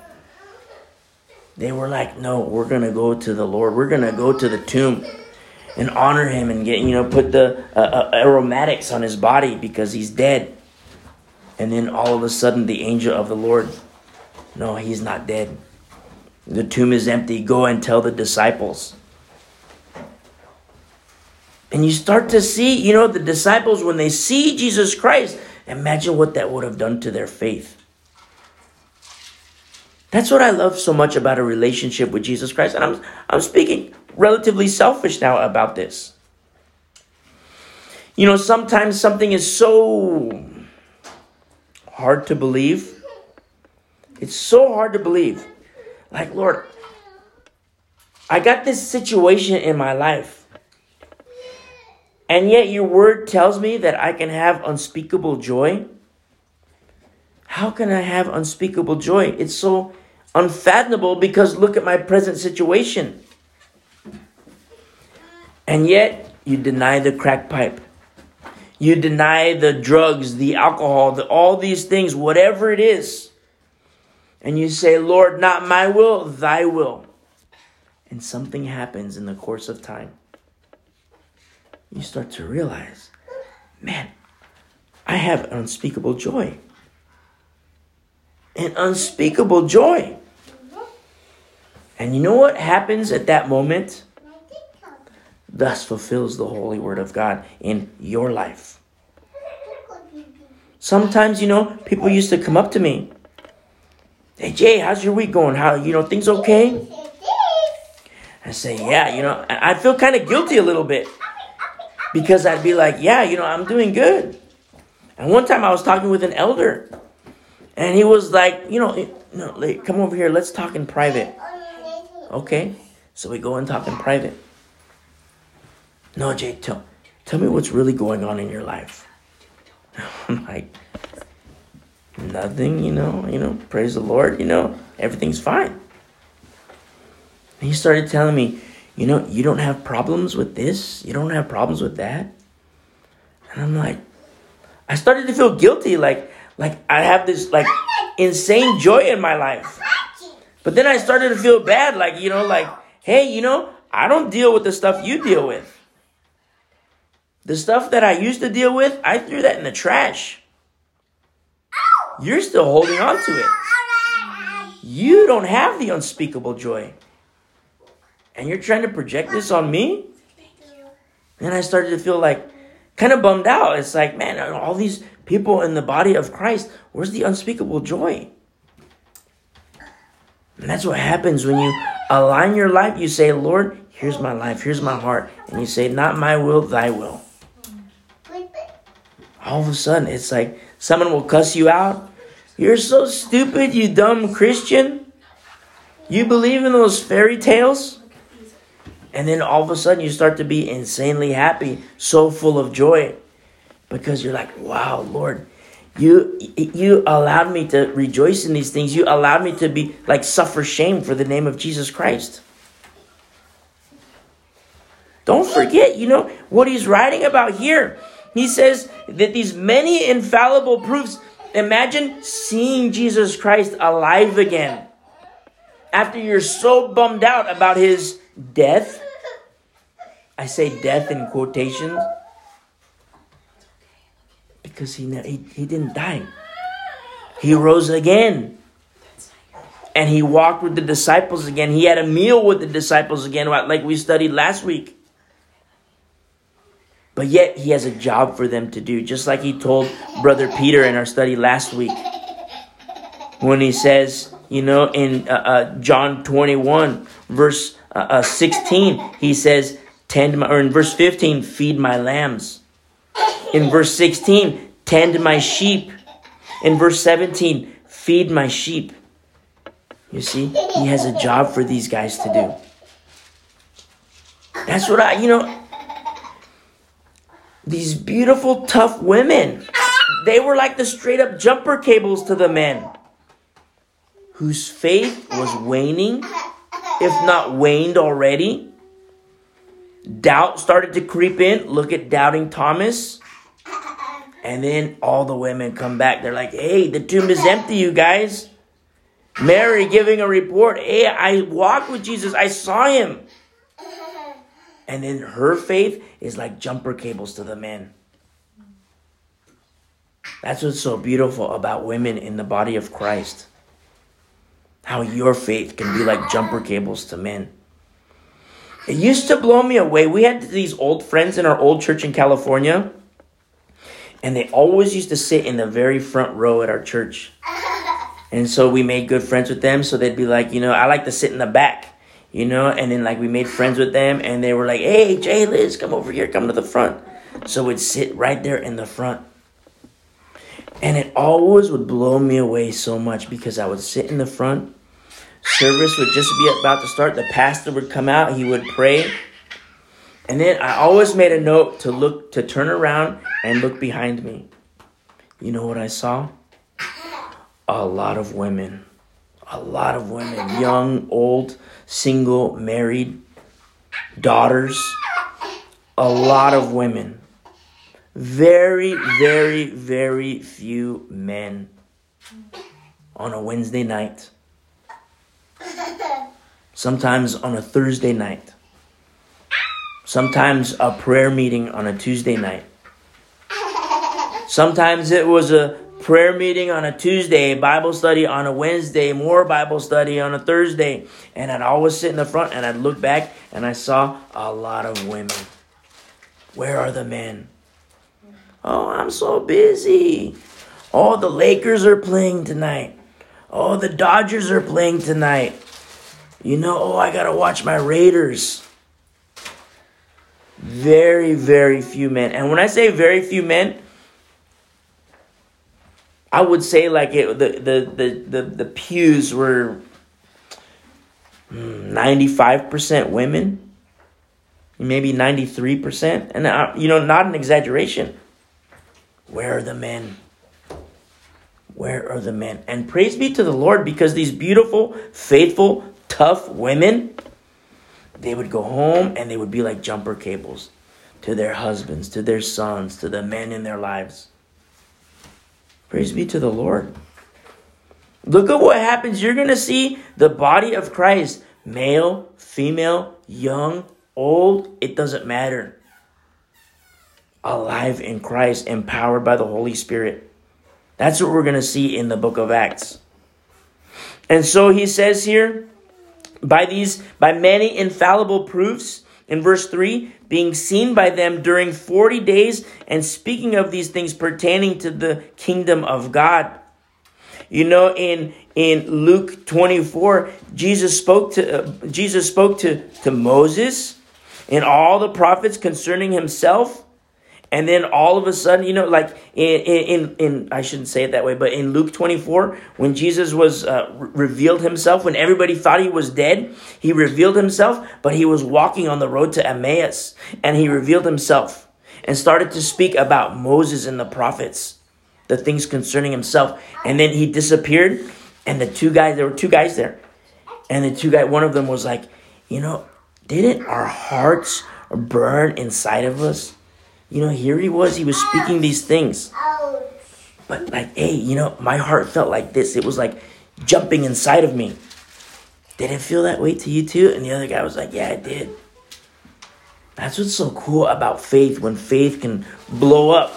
they were like, no, we're going to go to the Lord. We're going to go to the tomb and honor him and get, you know, put the uh, uh, aromatics on his body because he's dead. And then all of a sudden, the angel of the Lord, no, he's not dead. The tomb is empty. Go and tell the disciples. And you start to see, you know, the disciples, when they see Jesus Christ, imagine what that would have done to their faith. That's what I love so much about a relationship with Jesus Christ. And I'm, I'm speaking relatively selfish now about this. You know, sometimes something is so hard to believe. It's so hard to believe. Like, Lord, I got this situation in my life and yet your word tells me that I can have unspeakable joy? How can I have unspeakable joy? It's so unfathomable because look at my present situation. And yet you deny the crack pipe. You deny the drugs, the alcohol, the, all these things, whatever it is. And you say, Lord, not my will, thy will. And something happens in the course of time you start to realize, man, I have unspeakable joy. An unspeakable joy. And you know what happens at that moment? Thus fulfills the holy word of God in your life. Sometimes, you know, people used to come up to me. Hey Jay, how's your week going? How you know things okay? I say, yeah, you know, I feel kind of guilty a little bit because I'd be like, yeah, you know, I'm doing good. And one time I was talking with an elder, and he was like, you know, no, like, come over here, let's talk in private. Okay, so we go and talk in private. No, Jay, tell, tell me what's really going on in your life. *laughs* I'm like, nothing, you know, you know, praise the Lord, you know, everything's fine. And he started telling me, you know, you don't have problems with this, you don't have problems with that. And I'm like, I started to feel guilty, like, like I have this like insane joy in my life. But then I started to feel bad, like, you know, like, hey, you know, I don't deal with the stuff you deal with. The stuff that I used to deal with, I threw that in the trash. You're still holding on to it. You don't have the unspeakable joy and you're trying to project this on me? And I started to feel like kind of bummed out. It's like, man, all these people in the body of Christ, where's the unspeakable joy? And that's what happens when you align your life. You say, Lord, here's my life, here's my heart. And you say, not my will, thy will. All of a sudden, it's like someone will cuss you out. You're so stupid, you dumb Christian. You believe in those fairy tales? And then all of a sudden you start to be insanely happy, so full of joy. Because you're like, wow, Lord, you you allowed me to rejoice in these things. You allowed me to be like suffer shame for the name of Jesus Christ. Don't forget, you know, what he's writing about here. He says that these many infallible proofs, imagine seeing Jesus Christ alive again. After you're so bummed out about his death, I say death in quotations because he, he, he didn't die. He rose again. and he walked with the disciples again. He had a meal with the disciples again, like we studied last week. But yet he has a job for them to do, just like he told Brother Peter in our study last week. When he says, you know, in uh, uh, John 21, verse uh, uh 16, he says, tend my, or in verse 15, feed my lambs. In verse 16, tend my sheep. In verse 17, feed my sheep. You see, he has a job for these guys to do. That's what I, you know, these beautiful, tough women, they were like the straight up jumper cables to the men whose faith was waning, if not waned already. Doubt started to creep in. Look at doubting Thomas. And then all the women come back. They're like, hey, the tomb is empty, you guys. Mary giving a report. Hey, I walked with Jesus. I saw him. And then her faith is like jumper cables to the men. That's what's so beautiful about women in the body of Christ. How your faith can be like jumper cables to men. It used to blow me away. We had these old friends in our old church in California, and they always used to sit in the very front row at our church. And so we made good friends with them. So they'd be like, you know, I like to sit in the back you know, and then like we made friends with them and they were like, hey, Jay Liz, come over here, come to the front. So we'd sit right there in the front. And it always would blow me away so much because I would sit in the front. Service would just be about to start. The pastor would come out, he would pray. And then I always made a note to look, to turn around and look behind me. You know what I saw? A lot of women. A lot of women, young, old, single, married, daughters, a lot of women. Very, very, very few men on a Wednesday night. Sometimes on a Thursday night. Sometimes a prayer meeting on a Tuesday night. Sometimes it was a prayer meeting on a Tuesday, Bible study on a Wednesday, more Bible study on a Thursday. And I'd always sit in the front and I'd look back and I saw a lot of women. Where are the men? Oh, I'm so busy. Oh, the Lakers are playing tonight. Oh, the Dodgers are playing tonight. You know, oh, I got to watch my Raiders. Very, very few men. And when I say very few men, I would say like it, the, the, the, the, the pews were 95% women, maybe 93%. And, uh, you know, not an exaggeration. Where are the men? Where are the men? And praise be to the Lord because these beautiful, faithful, tough women, they would go home and they would be like jumper cables to their husbands, to their sons, to the men in their lives. Praise be to the Lord. Look at what happens. You're going to see the body of Christ male, female, young, old, it doesn't matter. Alive in Christ, empowered by the Holy Spirit. That's what we're going to see in the book of Acts. And so he says here, by these, by many infallible proofs, in verse 3, being seen by them during 40 days and speaking of these things pertaining to the kingdom of God. You know, in in Luke 24, Jesus spoke to uh, Jesus spoke to to Moses and all the prophets concerning himself and then all of a sudden, you know, like in in in I shouldn't say it that way, but in Luke 24, when Jesus was uh, revealed himself, when everybody thought he was dead, he revealed himself, but he was walking on the road to Emmaus, and he revealed himself and started to speak about Moses and the prophets, the things concerning himself, and then he disappeared, and the two guys, there were two guys there, and the two guy, one of them was like, you know, didn't our hearts burn inside of us? You know, here he was, he was speaking these things. But like, hey, you know, my heart felt like this. It was like jumping inside of me. Did it feel that way to you too? And the other guy was like, yeah, it did. That's what's so cool about faith when faith can blow up.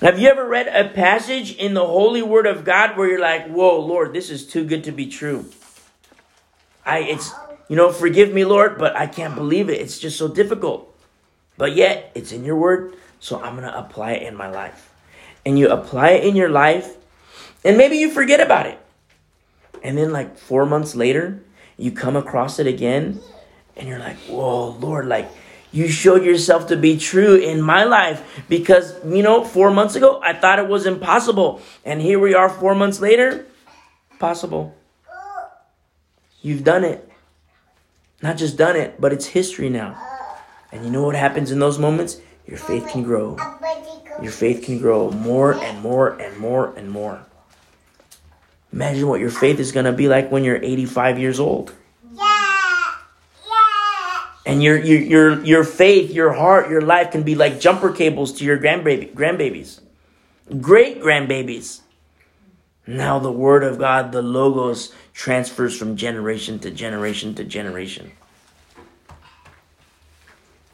Have you ever read a passage in the Holy Word of God where you're like, whoa, Lord, this is too good to be true? I, it's, you know, forgive me, Lord, but I can't believe it. It's just so difficult. But yet, it's in your Word, so I'm going to apply it in my life. And you apply it in your life, and maybe you forget about it. And then, like four months later, you come across it again, and you're like, whoa, Lord, like, you showed yourself to be true in my life because, you know, four months ago, I thought it was impossible. And here we are four months later, possible. You've done it. Not just done it, but it's history now. And you know what happens in those moments? Your faith can grow. Your faith can grow more and more and more and more. Imagine what your faith is going to be like when you're 85 years old. And your, your, your, your faith, your heart, your life can be like jumper cables to your grandbaby, grandbabies, great grandbabies. Now the word of God, the logos, transfers from generation to generation to generation.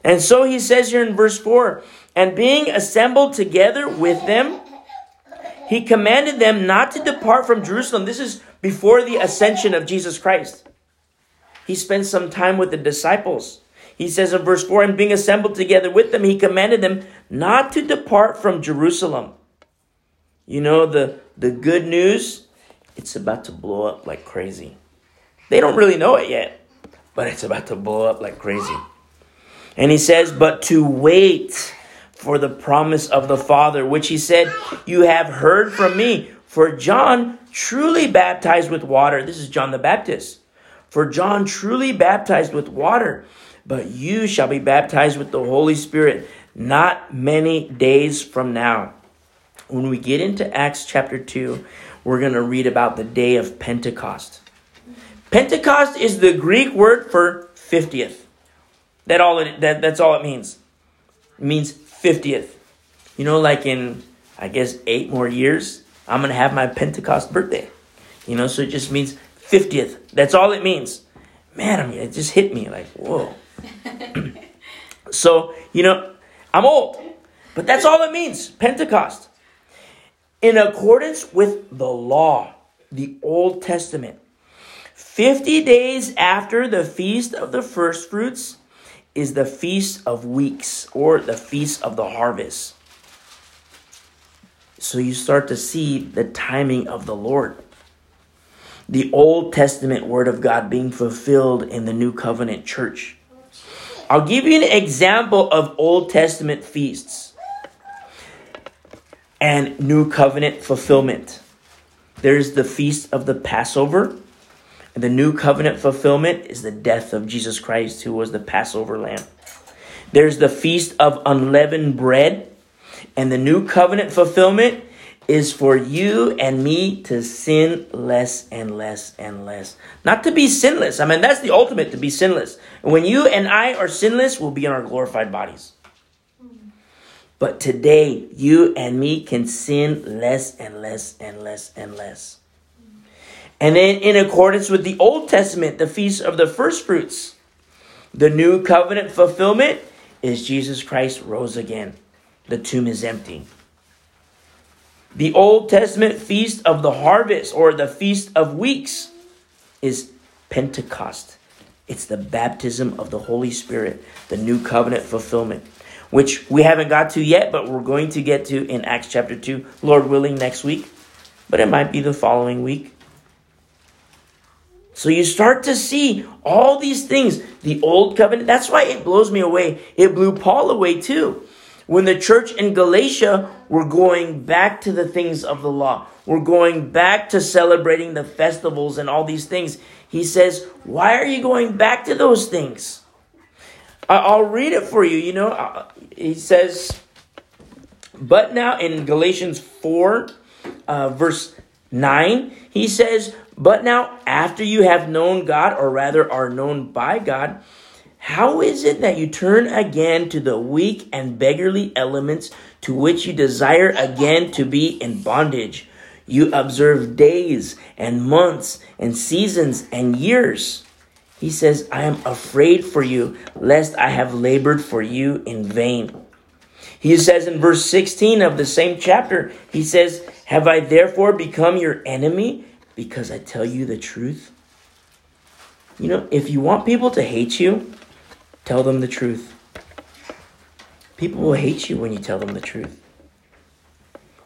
And so he says here in verse 4 and being assembled together with them, he commanded them not to depart from Jerusalem. This is before the ascension of Jesus Christ. He spent some time with the disciples. He says in verse 4 and being assembled together with them, he commanded them not to depart from Jerusalem. You know, the, the good news, it's about to blow up like crazy. They don't really know it yet, but it's about to blow up like crazy. And he says, but to wait for the promise of the Father, which he said, You have heard from me. For John truly baptized with water. This is John the Baptist. For John truly baptized with water, but you shall be baptized with the Holy Spirit not many days from now. When we get into Acts chapter 2, we're going to read about the day of Pentecost. Pentecost is the Greek word for 50th. That all it, that, that's all it means. It means 50th. You know, like in, I guess, eight more years, I'm going to have my Pentecost birthday. You know, so it just means 50th. That's all it means. Man, I mean, it just hit me like, whoa. *laughs* so, you know, I'm old, but that's all it means Pentecost. In accordance with the law, the Old Testament, 50 days after the feast of the first fruits, is the Feast of Weeks or the Feast of the Harvest. So you start to see the timing of the Lord. The Old Testament Word of God being fulfilled in the New Covenant church. I'll give you an example of Old Testament feasts and New Covenant fulfillment. There's the Feast of the Passover and the new covenant fulfillment is the death of Jesus Christ, who was the Passover lamb. There's the feast of unleavened bread. And the new covenant fulfillment is for you and me to sin less and less and less. Not to be sinless. I mean, that's the ultimate to be sinless. When you and I are sinless, we'll be in our glorified bodies. But today, you and me can sin less and less and less and less. And then, in accordance with the Old Testament, the feast of the first fruits, the new covenant fulfillment is Jesus Christ rose again. The tomb is empty. The Old Testament feast of the harvest or the feast of weeks is Pentecost. It's the baptism of the Holy Spirit, the new covenant fulfillment, which we haven't got to yet, but we're going to get to in Acts chapter 2, Lord willing, next week. But it might be the following week. So you start to see all these things. The old covenant, that's why it blows me away. It blew Paul away too. When the church in Galatia were going back to the things of the law, we're going back to celebrating the festivals and all these things. He says, Why are you going back to those things? I'll read it for you. You know, uh, he says, But now in Galatians 4, uh, verse 9, he says, But now, after you have known God, or rather are known by God, how is it that you turn again to the weak and beggarly elements to which you desire again to be in bondage? You observe days and months and seasons and years. He says, I am afraid for you, lest I have labored for you in vain. He says in verse 16 of the same chapter, he says, Have I therefore become your enemy because I tell you the truth? You know, if you want people to hate you, tell them the truth. People will hate you when you tell them the truth.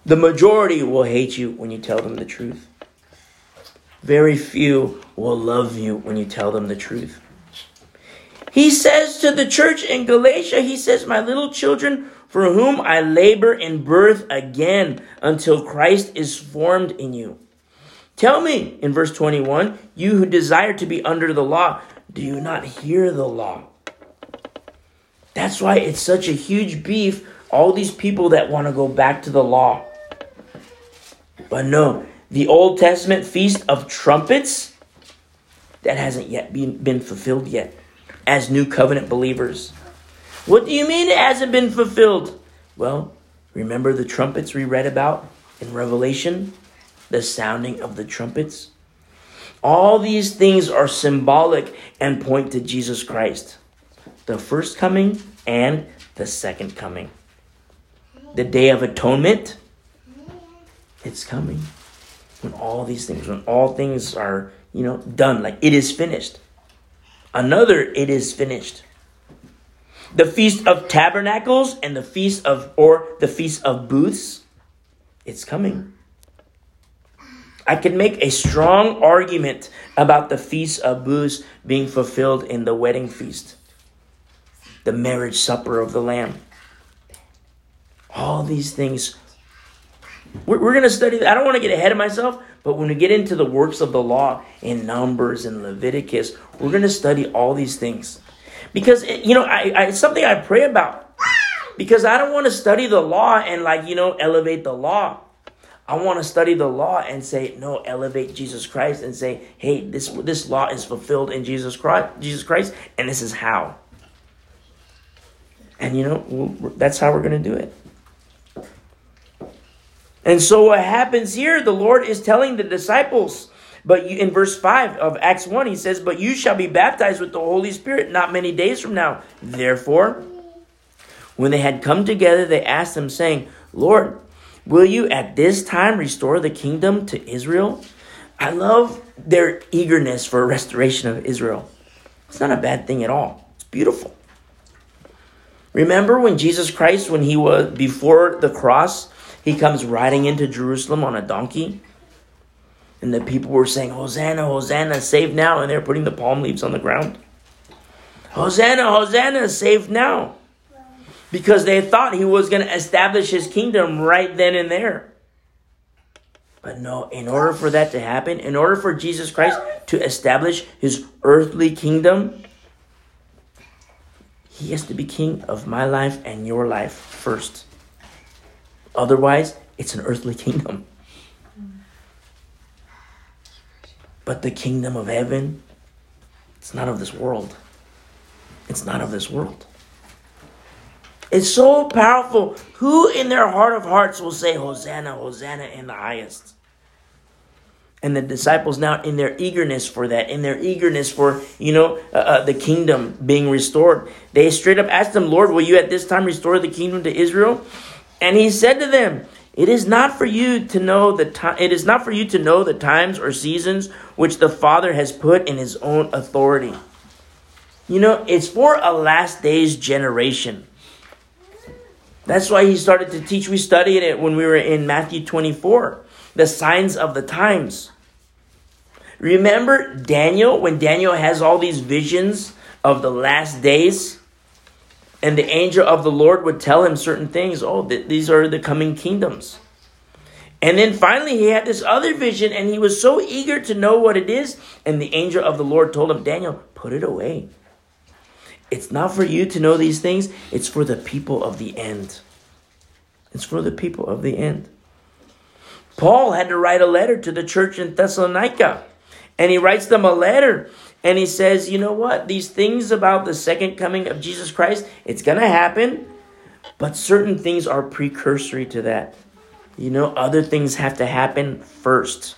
The majority will hate you when you tell them the truth. Very few will love you when you tell them the truth. He says to the church in Galatia, He says, My little children, for whom I labor in birth again until Christ is formed in you. Tell me, in verse 21, you who desire to be under the law, do you not hear the law? That's why it's such a huge beef. All these people that want to go back to the law. But no, the Old Testament feast of trumpets, that hasn't yet been, been fulfilled yet as new covenant believers. What do you mean it hasn't been fulfilled? Well, remember the trumpets we read about in Revelation? The sounding of the trumpets? All these things are symbolic and point to Jesus Christ the first coming and the second coming. The day of atonement, it's coming. When all these things, when all things are, you know, done, like it is finished. Another, it is finished. The Feast of Tabernacles and the Feast of, or the Feast of Booths, it's coming. I can make a strong argument about the Feast of Booths being fulfilled in the wedding feast the marriage supper of the Lamb. All these things. We're, we're going to study. I don't want to get ahead of myself, but when we get into the works of the law in Numbers and Leviticus, we're going to study all these things. Because, it, you know, I, I, it's something I pray about. Because I don't want to study the law and, like, you know, elevate the law. I want to study the law and say, no, elevate Jesus Christ and say, hey, this, this law is fulfilled in Jesus Christ, Jesus Christ, and this is how. And you know, that's how we're going to do it. And so what happens here, the Lord is telling the disciples, but you, in verse 5 of Acts 1, he says, But you shall be baptized with the Holy Spirit not many days from now. Therefore, when they had come together, they asked him, saying, Lord, will you at this time restore the kingdom to Israel? I love their eagerness for a restoration of Israel. It's not a bad thing at all. It's beautiful. Remember when Jesus Christ, when he was before the cross, he comes riding into Jerusalem on a donkey? And the people were saying, Hosanna, Hosanna, save now. And they're putting the palm leaves on the ground. Hosanna, Hosanna, save now. Because they thought he was going to establish his kingdom right then and there. But no, in order for that to happen, in order for Jesus Christ to establish his earthly kingdom, he has to be king of my life and your life first. Otherwise, it's an earthly kingdom. But the kingdom of heaven, it's not of this world. It's not of this world. It's so powerful. Who in their heart of hearts will say, Hosanna, Hosanna in the highest? and the disciples now in their eagerness for that in their eagerness for you know uh, uh, the kingdom being restored they straight up asked him lord will you at this time restore the kingdom to israel and he said to them it is not for you to know the time it is not for you to know the times or seasons which the father has put in his own authority you know it's for a last days generation that's why he started to teach we studied it when we were in matthew 24 the signs of the times. Remember Daniel, when Daniel has all these visions of the last days? And the angel of the Lord would tell him certain things. Oh, th- these are the coming kingdoms. And then finally, he had this other vision, and he was so eager to know what it is. And the angel of the Lord told him, Daniel, put it away. It's not for you to know these things, it's for the people of the end. It's for the people of the end. Paul had to write a letter to the church in Thessalonica. And he writes them a letter and he says, you know what? These things about the second coming of Jesus Christ, it's going to happen, but certain things are precursory to that. You know, other things have to happen first.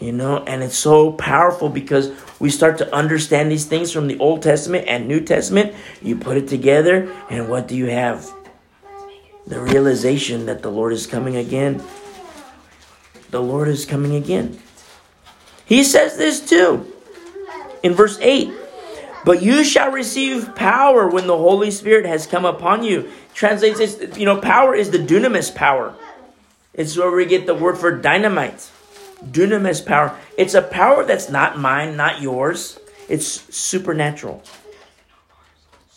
You know, and it's so powerful because we start to understand these things from the Old Testament and New Testament. You put it together, and what do you have? The realization that the Lord is coming again. The Lord is coming again. He says this too in verse 8 But you shall receive power when the Holy Spirit has come upon you. Translates this, you know, power is the dunamis power. It's where we get the word for dynamite. Dunamis power. It's a power that's not mine, not yours. It's supernatural.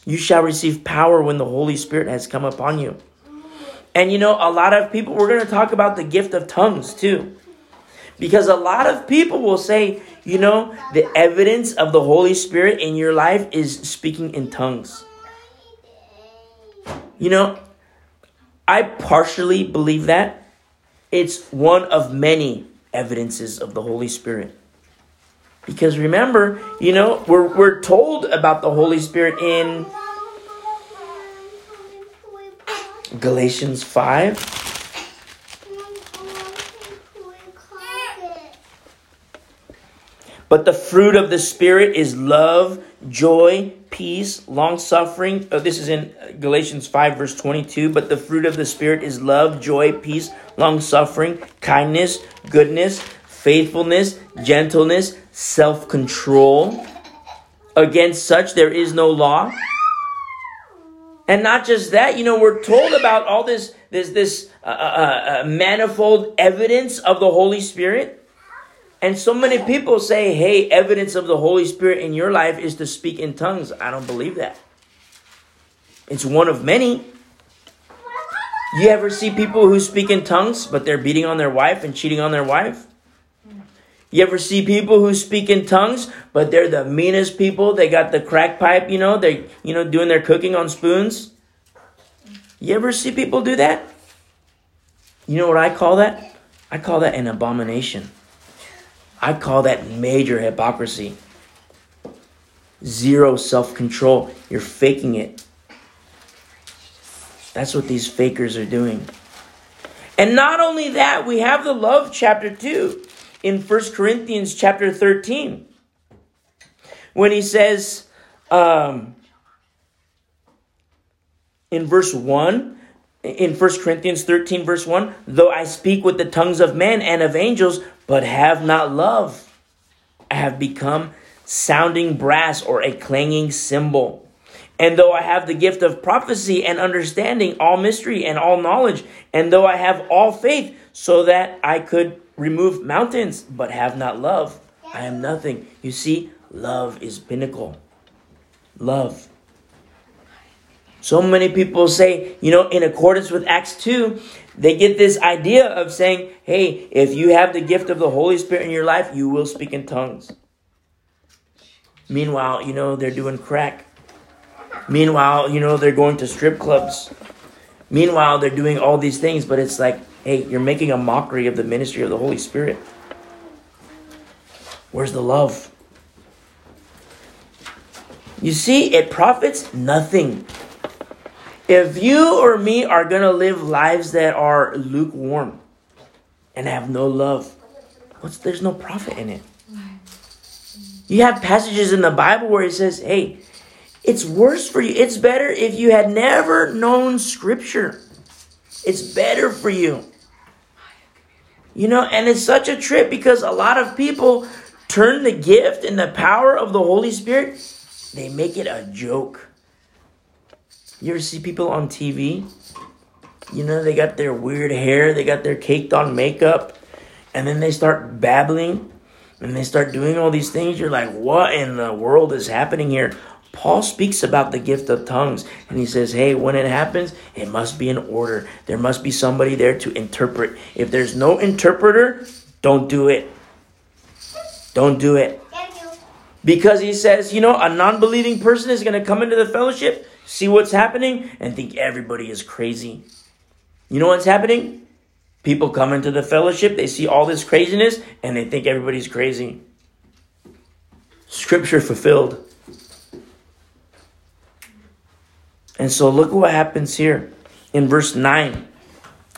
You shall receive power when the Holy Spirit has come upon you. And you know, a lot of people, we're going to talk about the gift of tongues too. Because a lot of people will say, you know, the evidence of the Holy Spirit in your life is speaking in tongues. You know, I partially believe that. It's one of many evidences of the Holy Spirit. Because remember, you know, we're, we're told about the Holy Spirit in Galatians 5. But the fruit of the Spirit is love, joy, peace, long suffering. Oh, this is in Galatians 5, verse 22. But the fruit of the Spirit is love, joy, peace, long suffering, kindness, goodness, faithfulness, gentleness, self control. Against such there is no law. And not just that, you know, we're told about all this this this uh, uh, uh, manifold evidence of the Holy Spirit. And so many people say, hey, evidence of the Holy Spirit in your life is to speak in tongues. I don't believe that. It's one of many. You ever see people who speak in tongues, but they're beating on their wife and cheating on their wife? You ever see people who speak in tongues, but they're the meanest people? They got the crack pipe, you know, they you know doing their cooking on spoons. You ever see people do that? You know what I call that? I call that an abomination. I call that major hypocrisy. Zero self control. You're faking it. That's what these fakers are doing. And not only that, we have the love chapter 2 in 1 Corinthians chapter 13. When he says um, in verse 1, in 1 Corinthians 13, verse 1, though I speak with the tongues of men and of angels, but have not love, I have become sounding brass or a clanging cymbal. And though I have the gift of prophecy and understanding, all mystery and all knowledge, and though I have all faith, so that I could remove mountains, but have not love, I am nothing. You see, love is pinnacle. Love. So many people say, you know, in accordance with Acts 2, they get this idea of saying, hey, if you have the gift of the Holy Spirit in your life, you will speak in tongues. Meanwhile, you know, they're doing crack. Meanwhile, you know, they're going to strip clubs. Meanwhile, they're doing all these things, but it's like, hey, you're making a mockery of the ministry of the Holy Spirit. Where's the love? You see, it profits nothing if you or me are going to live lives that are lukewarm and have no love, what's, there's no profit in it. You have passages in the Bible where it says, hey, it's worse for you. It's better if you had never known Scripture. It's better for you. You know, and it's such a trip because a lot of people turn the gift and the power of the Holy Spirit, they make it a joke. You ever see people on TV? You know, they got their weird hair, they got their caked on makeup, and then they start babbling and they start doing all these things. You're like, what in the world is happening here? Paul speaks about the gift of tongues and he says, Hey, when it happens, it must be in order. There must be somebody there to interpret. If there's no interpreter, don't do it. Don't do it. Because he says, you know, a non believing person is going to come into the fellowship see what's happening, and think everybody is crazy. You know what's happening? People come into the fellowship, they see all this craziness, and they think everybody's crazy. Scripture fulfilled. And so look what happens here in verse 9.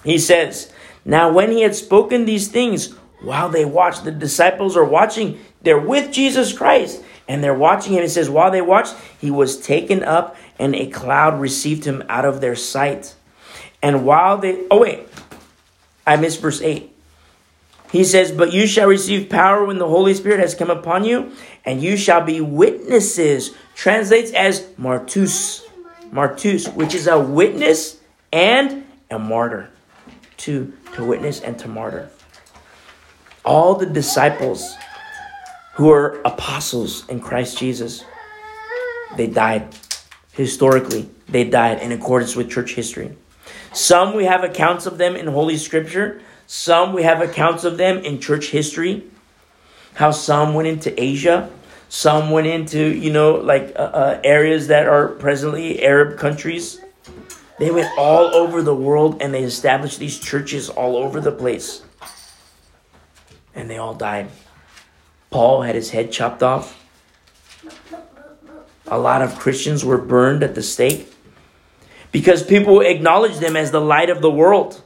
He says, Now when he had spoken these things, while they watch, the disciples are watching, they're with Jesus Christ and they're watching him. It says, while they watched, he was taken up and a cloud received him out of their sight. And while they, oh wait, I missed verse 8. He says, But you shall receive power when the Holy Spirit has come upon you, and you shall be witnesses. Translates as martus, martus, which is a witness and a martyr. To, to witness and to martyr. All the disciples who are apostles in Christ Jesus, they died. Historically, they died in accordance with church history. Some we have accounts of them in Holy Scripture, some we have accounts of them in church history. How some went into Asia, some went into, you know, like uh, uh, areas that are presently Arab countries. They went all over the world and they established these churches all over the place. And they all died. Paul had his head chopped off. A lot of Christians were burned at the stake because people acknowledged them as the light of the world.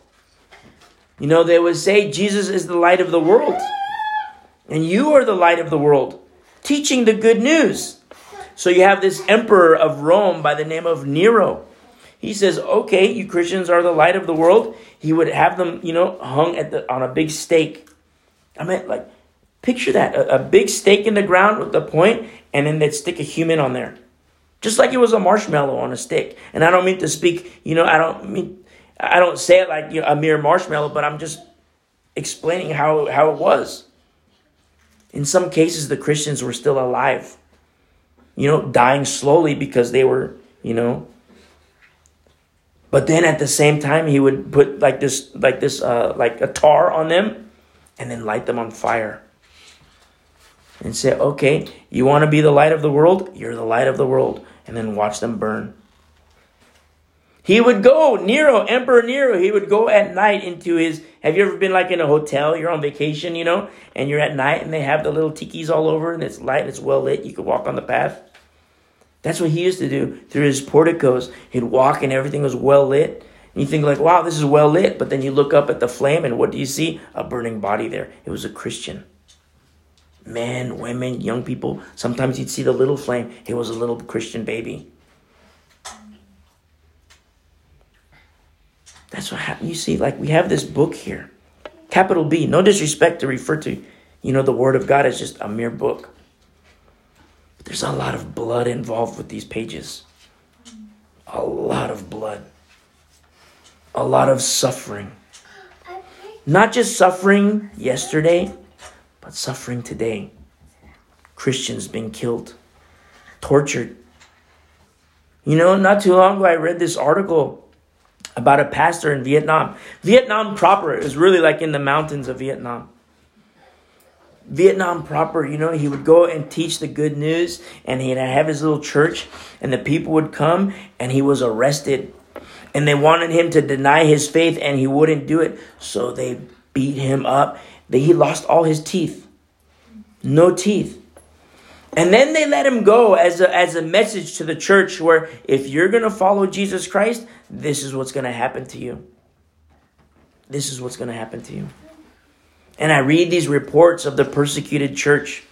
You know, they would say Jesus is the light of the world. And you are the light of the world, teaching the good news. So you have this emperor of Rome by the name of Nero. He says, "Okay, you Christians are the light of the world." He would have them, you know, hung at the on a big stake. I mean, like, picture that a, a big stake in the ground with the point, and then they'd stick a human on there, just like it was a marshmallow on a stick. And I don't mean to speak, you know, I don't mean I don't say it like you know, a mere marshmallow, but I'm just explaining how, how it was. In some cases, the Christians were still alive, you know, dying slowly because they were, you know. But then at the same time, he would put like this, like this, uh, like a tar on them, and then light them on fire. And say, okay, you want to be the light of the world? You're the light of the world. And then watch them burn. He would go, Nero, Emperor Nero, he would go at night into his. Have you ever been like in a hotel? You're on vacation, you know, and you're at night and they have the little tikis all over and it's light and it's well lit. You could walk on the path. That's what he used to do through his porticos. He'd walk and everything was well lit. And you think like, wow, this is well lit. But then you look up at the flame and what do you see? A burning body there. It was a Christian. Men, women, young people. Sometimes you'd see the little flame. It was a little Christian baby. That's what happened. You see, like we have this book here, capital B. No disrespect to refer to, you know, the Word of God as just a mere book. But there's a lot of blood involved with these pages. A lot of blood. A lot of suffering. Not just suffering yesterday, but suffering today. Christians being killed, tortured. You know, not too long ago, I read this article about a pastor in Vietnam. Vietnam proper is really like in the mountains of Vietnam. Vietnam proper, you know, he would go and teach the good news and he'd have his little church and the people would come and he was arrested. And they wanted him to deny his faith and he wouldn't do it. So they beat him up. That he lost all his teeth. No teeth. And then they let him go as a, as a message to the church where if you're going to follow Jesus Christ, this is what's going to happen to you. This is what's going to happen to you. And I read these reports of the persecuted church.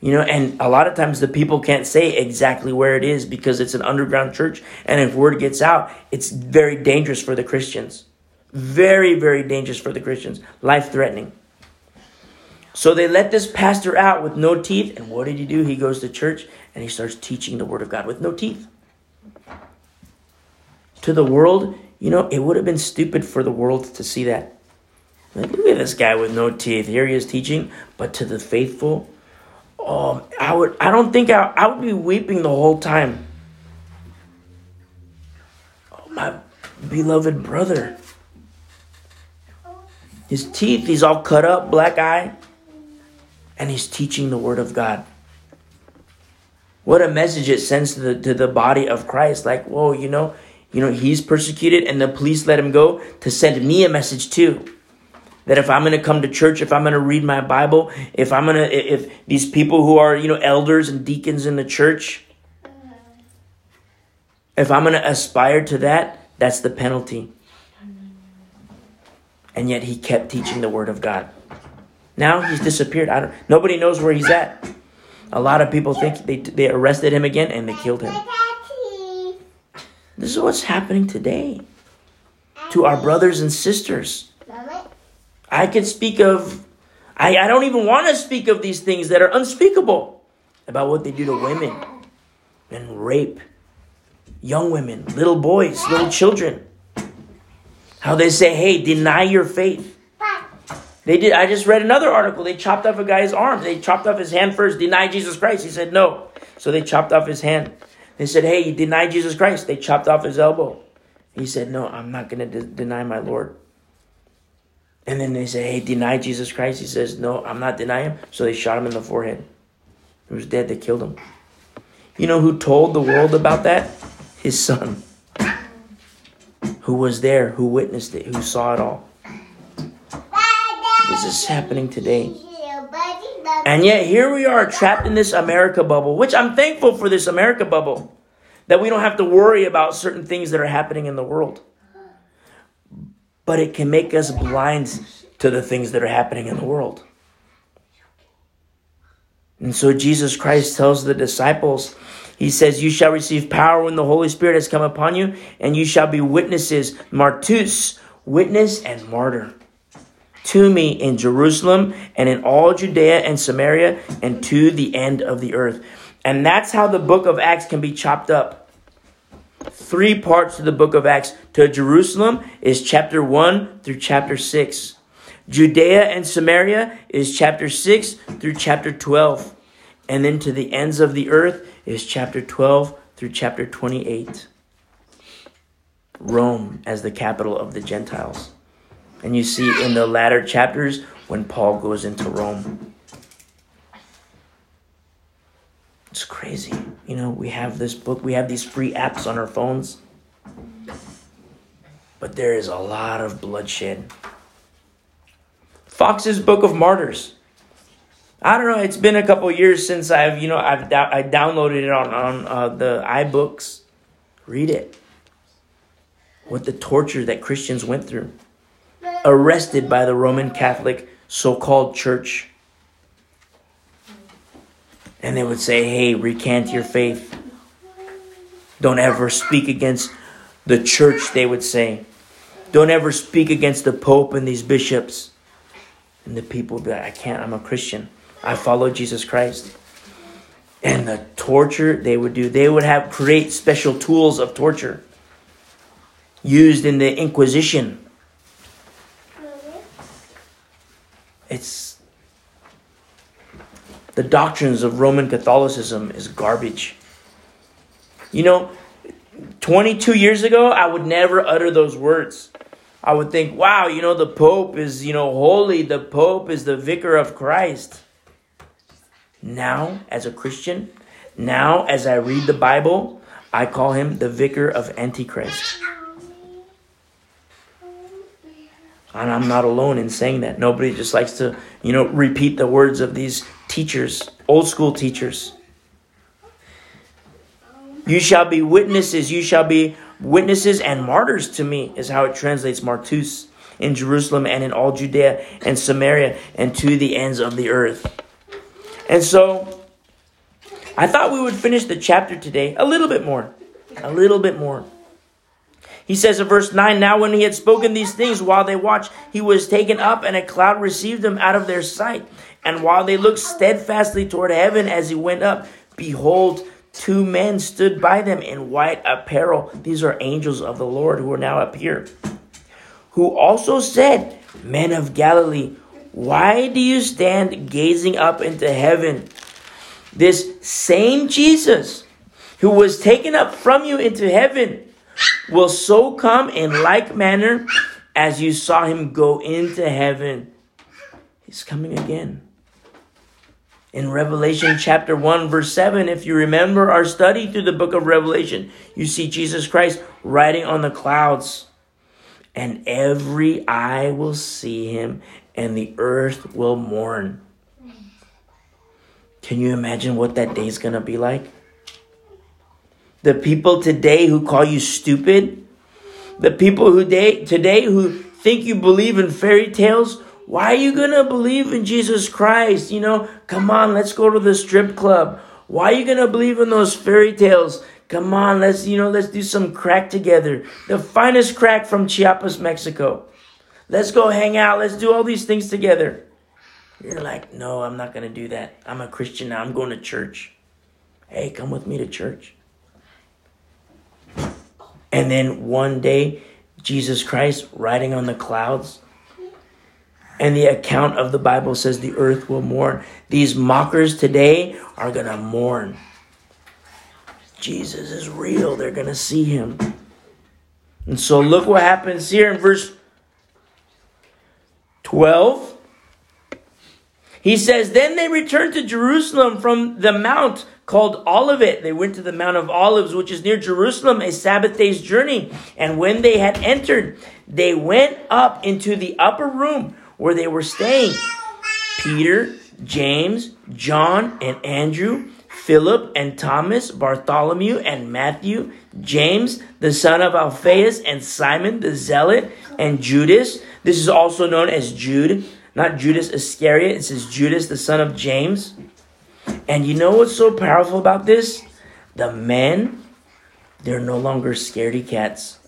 You know, and a lot of times the people can't say exactly where it is because it's an underground church. And if word gets out, it's very dangerous for the Christians. Very, very dangerous for the Christians. Life threatening. So they let this pastor out with no teeth. And what did he do? He goes to church and he starts teaching the word of God with no teeth. To the world, you know, it would have been stupid for the world to see that. Like, look at this guy with no teeth. Here he is teaching. But to the faithful, um, I would I don't think I, I would be weeping the whole time. Oh, my beloved brother. His teeth, he's all cut up, black eye and he's teaching the word of God. What a message it sends to the to the body of Christ. Like, whoa, you know, you know, he's persecuted and the police let him go to send me a message too. That if I'm going to come to church, if I'm going to read my Bible, if I'm going to, if these people who are, you know, elders and deacons in the church, if I'm going to aspire to that, that's the penalty. And yet he kept teaching the word of God. Now he's disappeared. I don't, nobody knows where he's at. A lot of people think they, they arrested him again and they killed him. This is what's happening today to our brothers and sisters. I can speak of, I, I don't even want to speak of these things that are unspeakable about what they do to women and rape young women, little boys, little children. How they say, hey, deny your faith. They did. I just read another article. They chopped off a guy's arm. They chopped off his hand first. Deny Jesus Christ. He said no. So they chopped off his hand. They said, "Hey, you deny Jesus Christ." They chopped off his elbow. He said, "No, I'm not going to de- deny my Lord." And then they said, "Hey, deny Jesus Christ." He says, "No, I'm not denying him." So they shot him in the forehead. He was dead. They killed him. You know who told the world about that? His son. Who was there? Who witnessed it? Who saw it all? This is happening today. And yet here we are trapped in this America bubble, which I'm thankful for this America bubble. That we don't have to worry about certain things that are happening in the world. But it can make us blind to the things that are happening in the world. And so Jesus Christ tells the disciples, He says, You shall receive power when the Holy Spirit has come upon you, and you shall be witnesses, martus, witness and martyr to me in Jerusalem and in all Judea and Samaria and to the end of the earth. And that's how the book of Acts can be chopped up. Three parts of the book of Acts. To Jerusalem is chapter 1 through chapter 6. Judea and Samaria is chapter 6 through chapter 12. And then to the ends of the earth is chapter 12 through chapter 28. Rome as the capital of the Gentiles. And you see in the latter chapters when Paul goes into Rome. It's crazy. You know, we have this book, we have these free apps on our phones. But there is a lot of bloodshed. Fox's Book of Martyrs. I don't know. It's been a couple years since I've, you know, I've I downloaded it on on uh, the iBooks. Read it. What the torture that Christians went through arrested by the Roman Catholic so called church. And they would say, hey, recant your faith. Don't ever speak against the church, they would say. Don't ever speak against the Pope and these bishops. And the people like, I can't, I'm a Christian. I follow Jesus Christ. And the torture they would do, they would have create special tools of torture used in the Inquisition It's the doctrines of Roman Catholicism is garbage. You know, 22 years ago, I would never utter those words. I would think, wow, you know, the Pope is, you know, holy. The Pope is the vicar of Christ. Now, as a Christian, now as I read the Bible, I call him the vicar of Antichrist. And I'm not alone in saying that. Nobody just likes to, you know, repeat the words of these teachers, old school teachers. You shall be witnesses, you shall be witnesses and martyrs to me, is how it translates martus in Jerusalem and in all Judea and Samaria and to the ends of the earth. And so I thought we would finish the chapter today a little bit more. A little bit more. He says in verse 9, Now when he had spoken these things while they watched, he was taken up, and a cloud received him out of their sight. And while they looked steadfastly toward heaven as he went up, behold, two men stood by them in white apparel. These are angels of the Lord who are now up here. Who also said, Men of Galilee, why do you stand gazing up into heaven? This same Jesus who was taken up from you into heaven will so come in like manner as you saw him go into heaven. He's coming again. In Revelation chapter 1, verse 7, if you remember our study through the book of Revelation, you see Jesus Christ riding on the clouds, and every eye will see him, and the earth will mourn. Can you imagine what that day is going to be like? The people today who call you stupid, the people who day, today who think you believe in fairy tales? Why are you going to believe in Jesus Christ? You know, come on, let's go to the strip club. Why are you going to believe in those fairy tales? Come on, let's, you know, let's do some crack together. The finest crack from Chiapas, Mexico. Let's go hang out. Let's do all these things together. You're like, no, I'm not going to do that. I'm a Christian now. I'm going to church. Hey, come with me to church. And then one day, Jesus Christ riding on the clouds. And the account of the Bible says the earth will mourn. These mockers today are going to mourn. Jesus is real. They're going to see him. And so look what happens here in verse 12. He says, Then they returned to Jerusalem from the mount called Olivet. They went to the Mount of Olives, which is near Jerusalem, a Sabbath day's journey. And when they had entered, they went up into the upper room where they were staying. Peter, James, John, and Andrew, Philip and Thomas, Bartholomew and Matthew, James, the son of Alphaeus, and Simon the Zealot, and Judas. This is also known as Jude, not Judas Iscariot. It says Judas, the son of James. And you know what's so powerful about this? The men, they're no longer scaredy cats.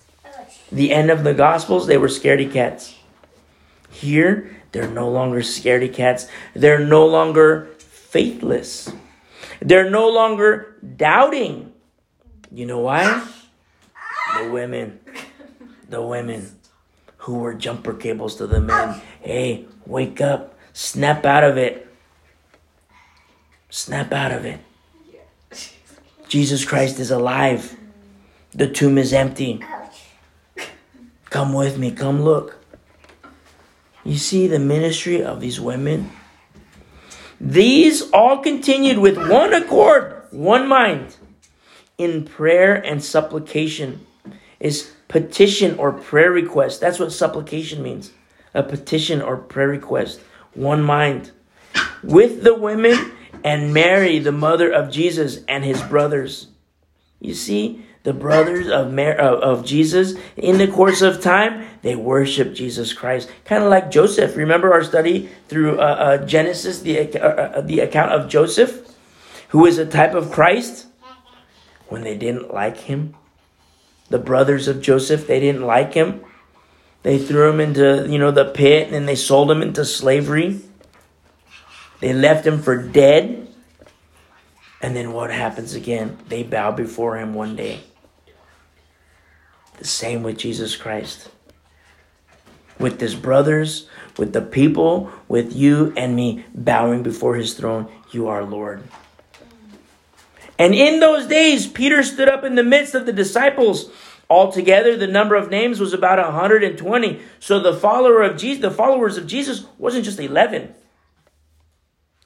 The end of the Gospels, they were scaredy cats. Here, they're no longer scaredy cats. They're no longer faithless. They're no longer doubting. You know why? The women. The women who were jumper cables to the men. Hey, wake up. Snap out of it. Snap out of it. Jesus Christ is alive. The tomb is empty. Come with me. Come look. You see the ministry of these women? These all continued with one accord, one mind, in prayer and supplication. Is petition or prayer request. That's what supplication means. A petition or prayer request. One mind. With the women and Mary, the mother of Jesus, and his brothers. You see, the brothers of, Mary, of Jesus, in the course of time, they worship Jesus Christ. Kind of like Joseph. Remember our study through uh, uh, Genesis, the, uh, uh, the account of Joseph, who is a type of Christ? When they didn't like him, the brothers of Joseph, they didn't like him. They threw him into, you know, the pit and they sold him into slavery. They left him for dead. And then what happens again? They bow before him one day. The same with Jesus Christ. With his brothers, with the people, with you and me bowing before his throne, you are Lord. And in those days, Peter stood up in the midst of the disciples. Altogether, the number of names was about 120. So the follower of Jesus, the followers of Jesus wasn't just 11.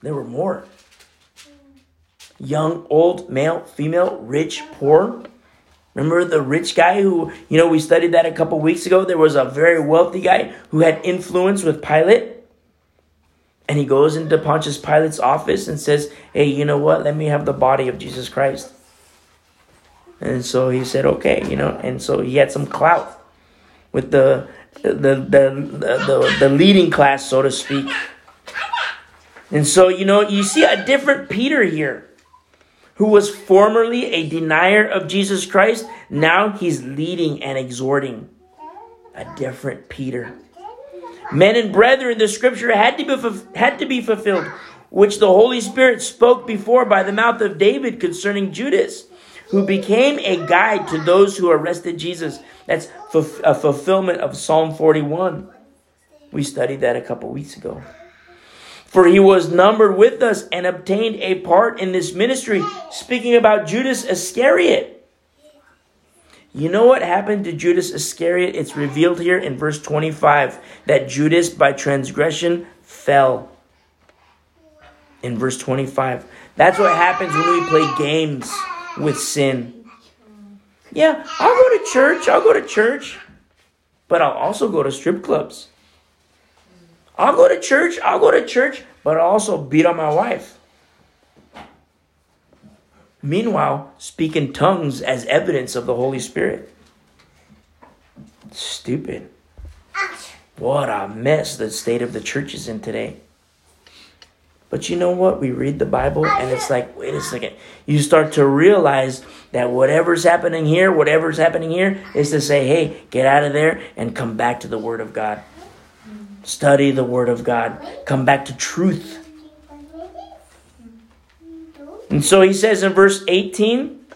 There were more. Young, old, male, female, rich, poor. Remember the rich guy who, you know, we studied that a couple weeks ago? There was a very wealthy guy who had influence with Pilate. And he goes into Pontius Pilate's office and says, Hey, you know what? Let me have the body of Jesus Christ. And so he said, Okay, you know, and so he had some clout with the the the the, the, the leading class, so to speak. And so, you know, you see a different Peter here who was formerly a denier of Jesus Christ. Now he's leading and exhorting a different Peter. Men and brethren, the scripture had to be, had to be fulfilled, which the Holy Spirit spoke before by the mouth of David concerning Judas, who became a guide to those who arrested Jesus. That's a fulfillment of Psalm 41. We studied that a couple weeks ago. For he was numbered with us and obtained a part in this ministry. Speaking about Judas Iscariot. You know what happened to Judas Iscariot? It's revealed here in verse 25 that Judas, by transgression, fell. In verse 25. That's what happens when we play games with sin. Yeah, I'll go to church. I'll go to church. But I'll also go to strip clubs. I'll go to church, I'll go to church, but I'll also beat on my wife. Meanwhile, speak in tongues as evidence of the Holy Spirit. Stupid. What a mess the state of the church is in today. But you know what? We read the Bible and it's like, wait a second. You start to realize that whatever's happening here, whatever's happening here, is to say, hey, get out of there and come back to the Word of God. Study the Word of God. Come back to truth. And so he says in verse 18,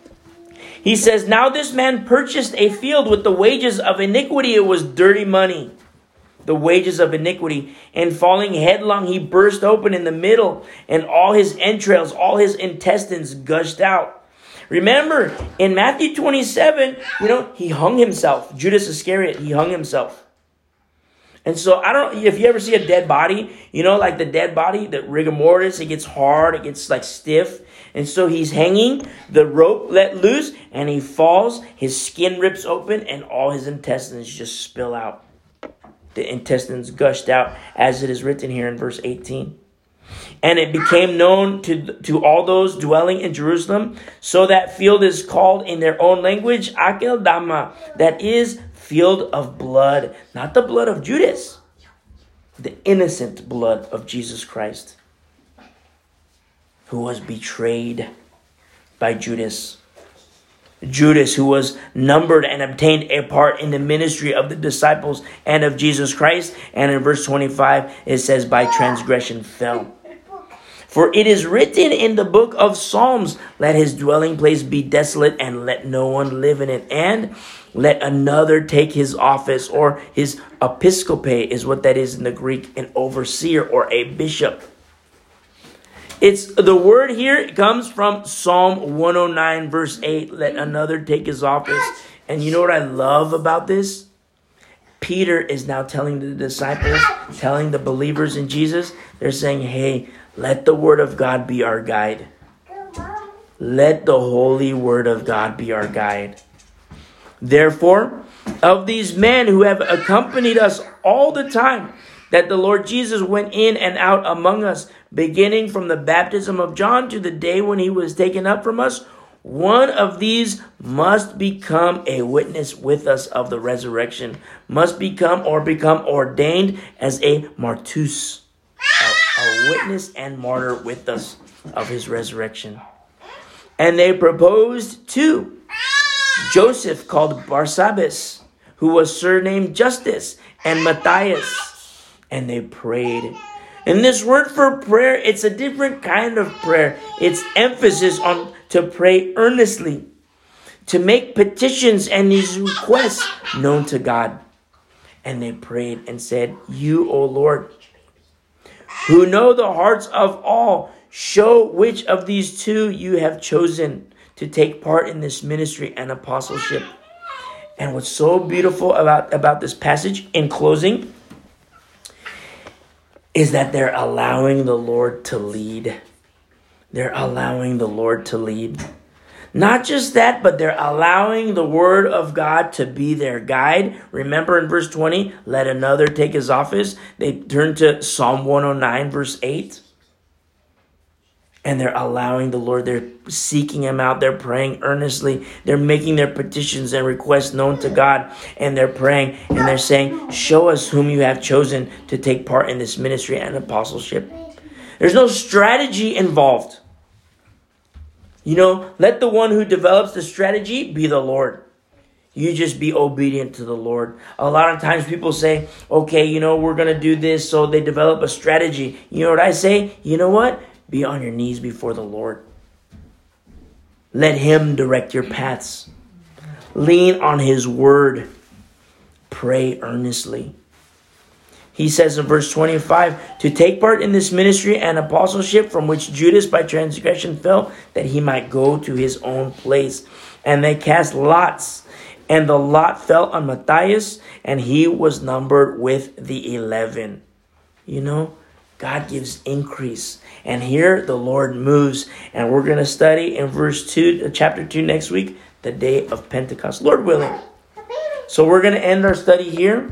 he says, Now this man purchased a field with the wages of iniquity. It was dirty money the wages of iniquity. And falling headlong, he burst open in the middle, and all his entrails, all his intestines gushed out. Remember, in Matthew 27, you know, he hung himself. Judas Iscariot, he hung himself. And so I don't if you ever see a dead body, you know, like the dead body, the rigor mortis, it gets hard, it gets like stiff. And so he's hanging, the rope let loose, and he falls, his skin rips open, and all his intestines just spill out the intestines gushed out, as it is written here in verse 18. And it became known to, to all those dwelling in Jerusalem. So that field is called in their own language Akeldama, that is, field of blood. Not the blood of Judas, the innocent blood of Jesus Christ, who was betrayed by Judas. Judas, who was numbered and obtained a part in the ministry of the disciples and of Jesus Christ. And in verse 25, it says, By transgression fell. For it is written in the book of Psalms, Let his dwelling place be desolate, and let no one live in it. And let another take his office, or his episcope is what that is in the Greek, an overseer or a bishop. It's the word here comes from Psalm 109, verse 8. Let another take his office. And you know what I love about this? Peter is now telling the disciples, telling the believers in Jesus, they're saying, hey, let the word of God be our guide. Let the holy word of God be our guide. Therefore, of these men who have accompanied us all the time, that the Lord Jesus went in and out among us, beginning from the baptism of John to the day when he was taken up from us. One of these must become a witness with us of the resurrection, must become or become ordained as a martus, a, a witness and martyr with us of his resurrection. And they proposed to Joseph called Barsabbas, who was surnamed Justus, and Matthias and they prayed. And this word for prayer, it's a different kind of prayer. It's emphasis on to pray earnestly, to make petitions and these requests known to God. And they prayed and said, You, O Lord, who know the hearts of all, show which of these two you have chosen to take part in this ministry and apostleship. And what's so beautiful about, about this passage in closing is that they're allowing the Lord to lead. They're allowing the Lord to lead. Not just that, but they're allowing the word of God to be their guide. Remember in verse 20, let another take his office. They turn to Psalm 109, verse 8 and they're allowing the Lord, they're seeking Him out, they're praying earnestly, they're making their petitions and requests known to God, and they're praying and they're saying, Show us whom you have chosen to take part in this ministry and apostleship. There's no strategy involved. You know, let the one who develops the strategy be the Lord. You just be obedient to the Lord. A lot of times people say, okay, you know, we're going to do this. So they develop a strategy. You know what I say? You know what? Be on your knees before the Lord. Let Him direct your paths. Lean on His word. Pray earnestly. He says in verse 25 to take part in this ministry and apostleship from which Judas by transgression fell, that he might go to his own place. And they cast lots, and the lot fell on Matthias, and he was numbered with the eleven. You know, God gives increase. And here the Lord moves. And we're going to study in verse 2, uh, chapter 2 next week, the day of Pentecost, Lord willing. So we're going to end our study here.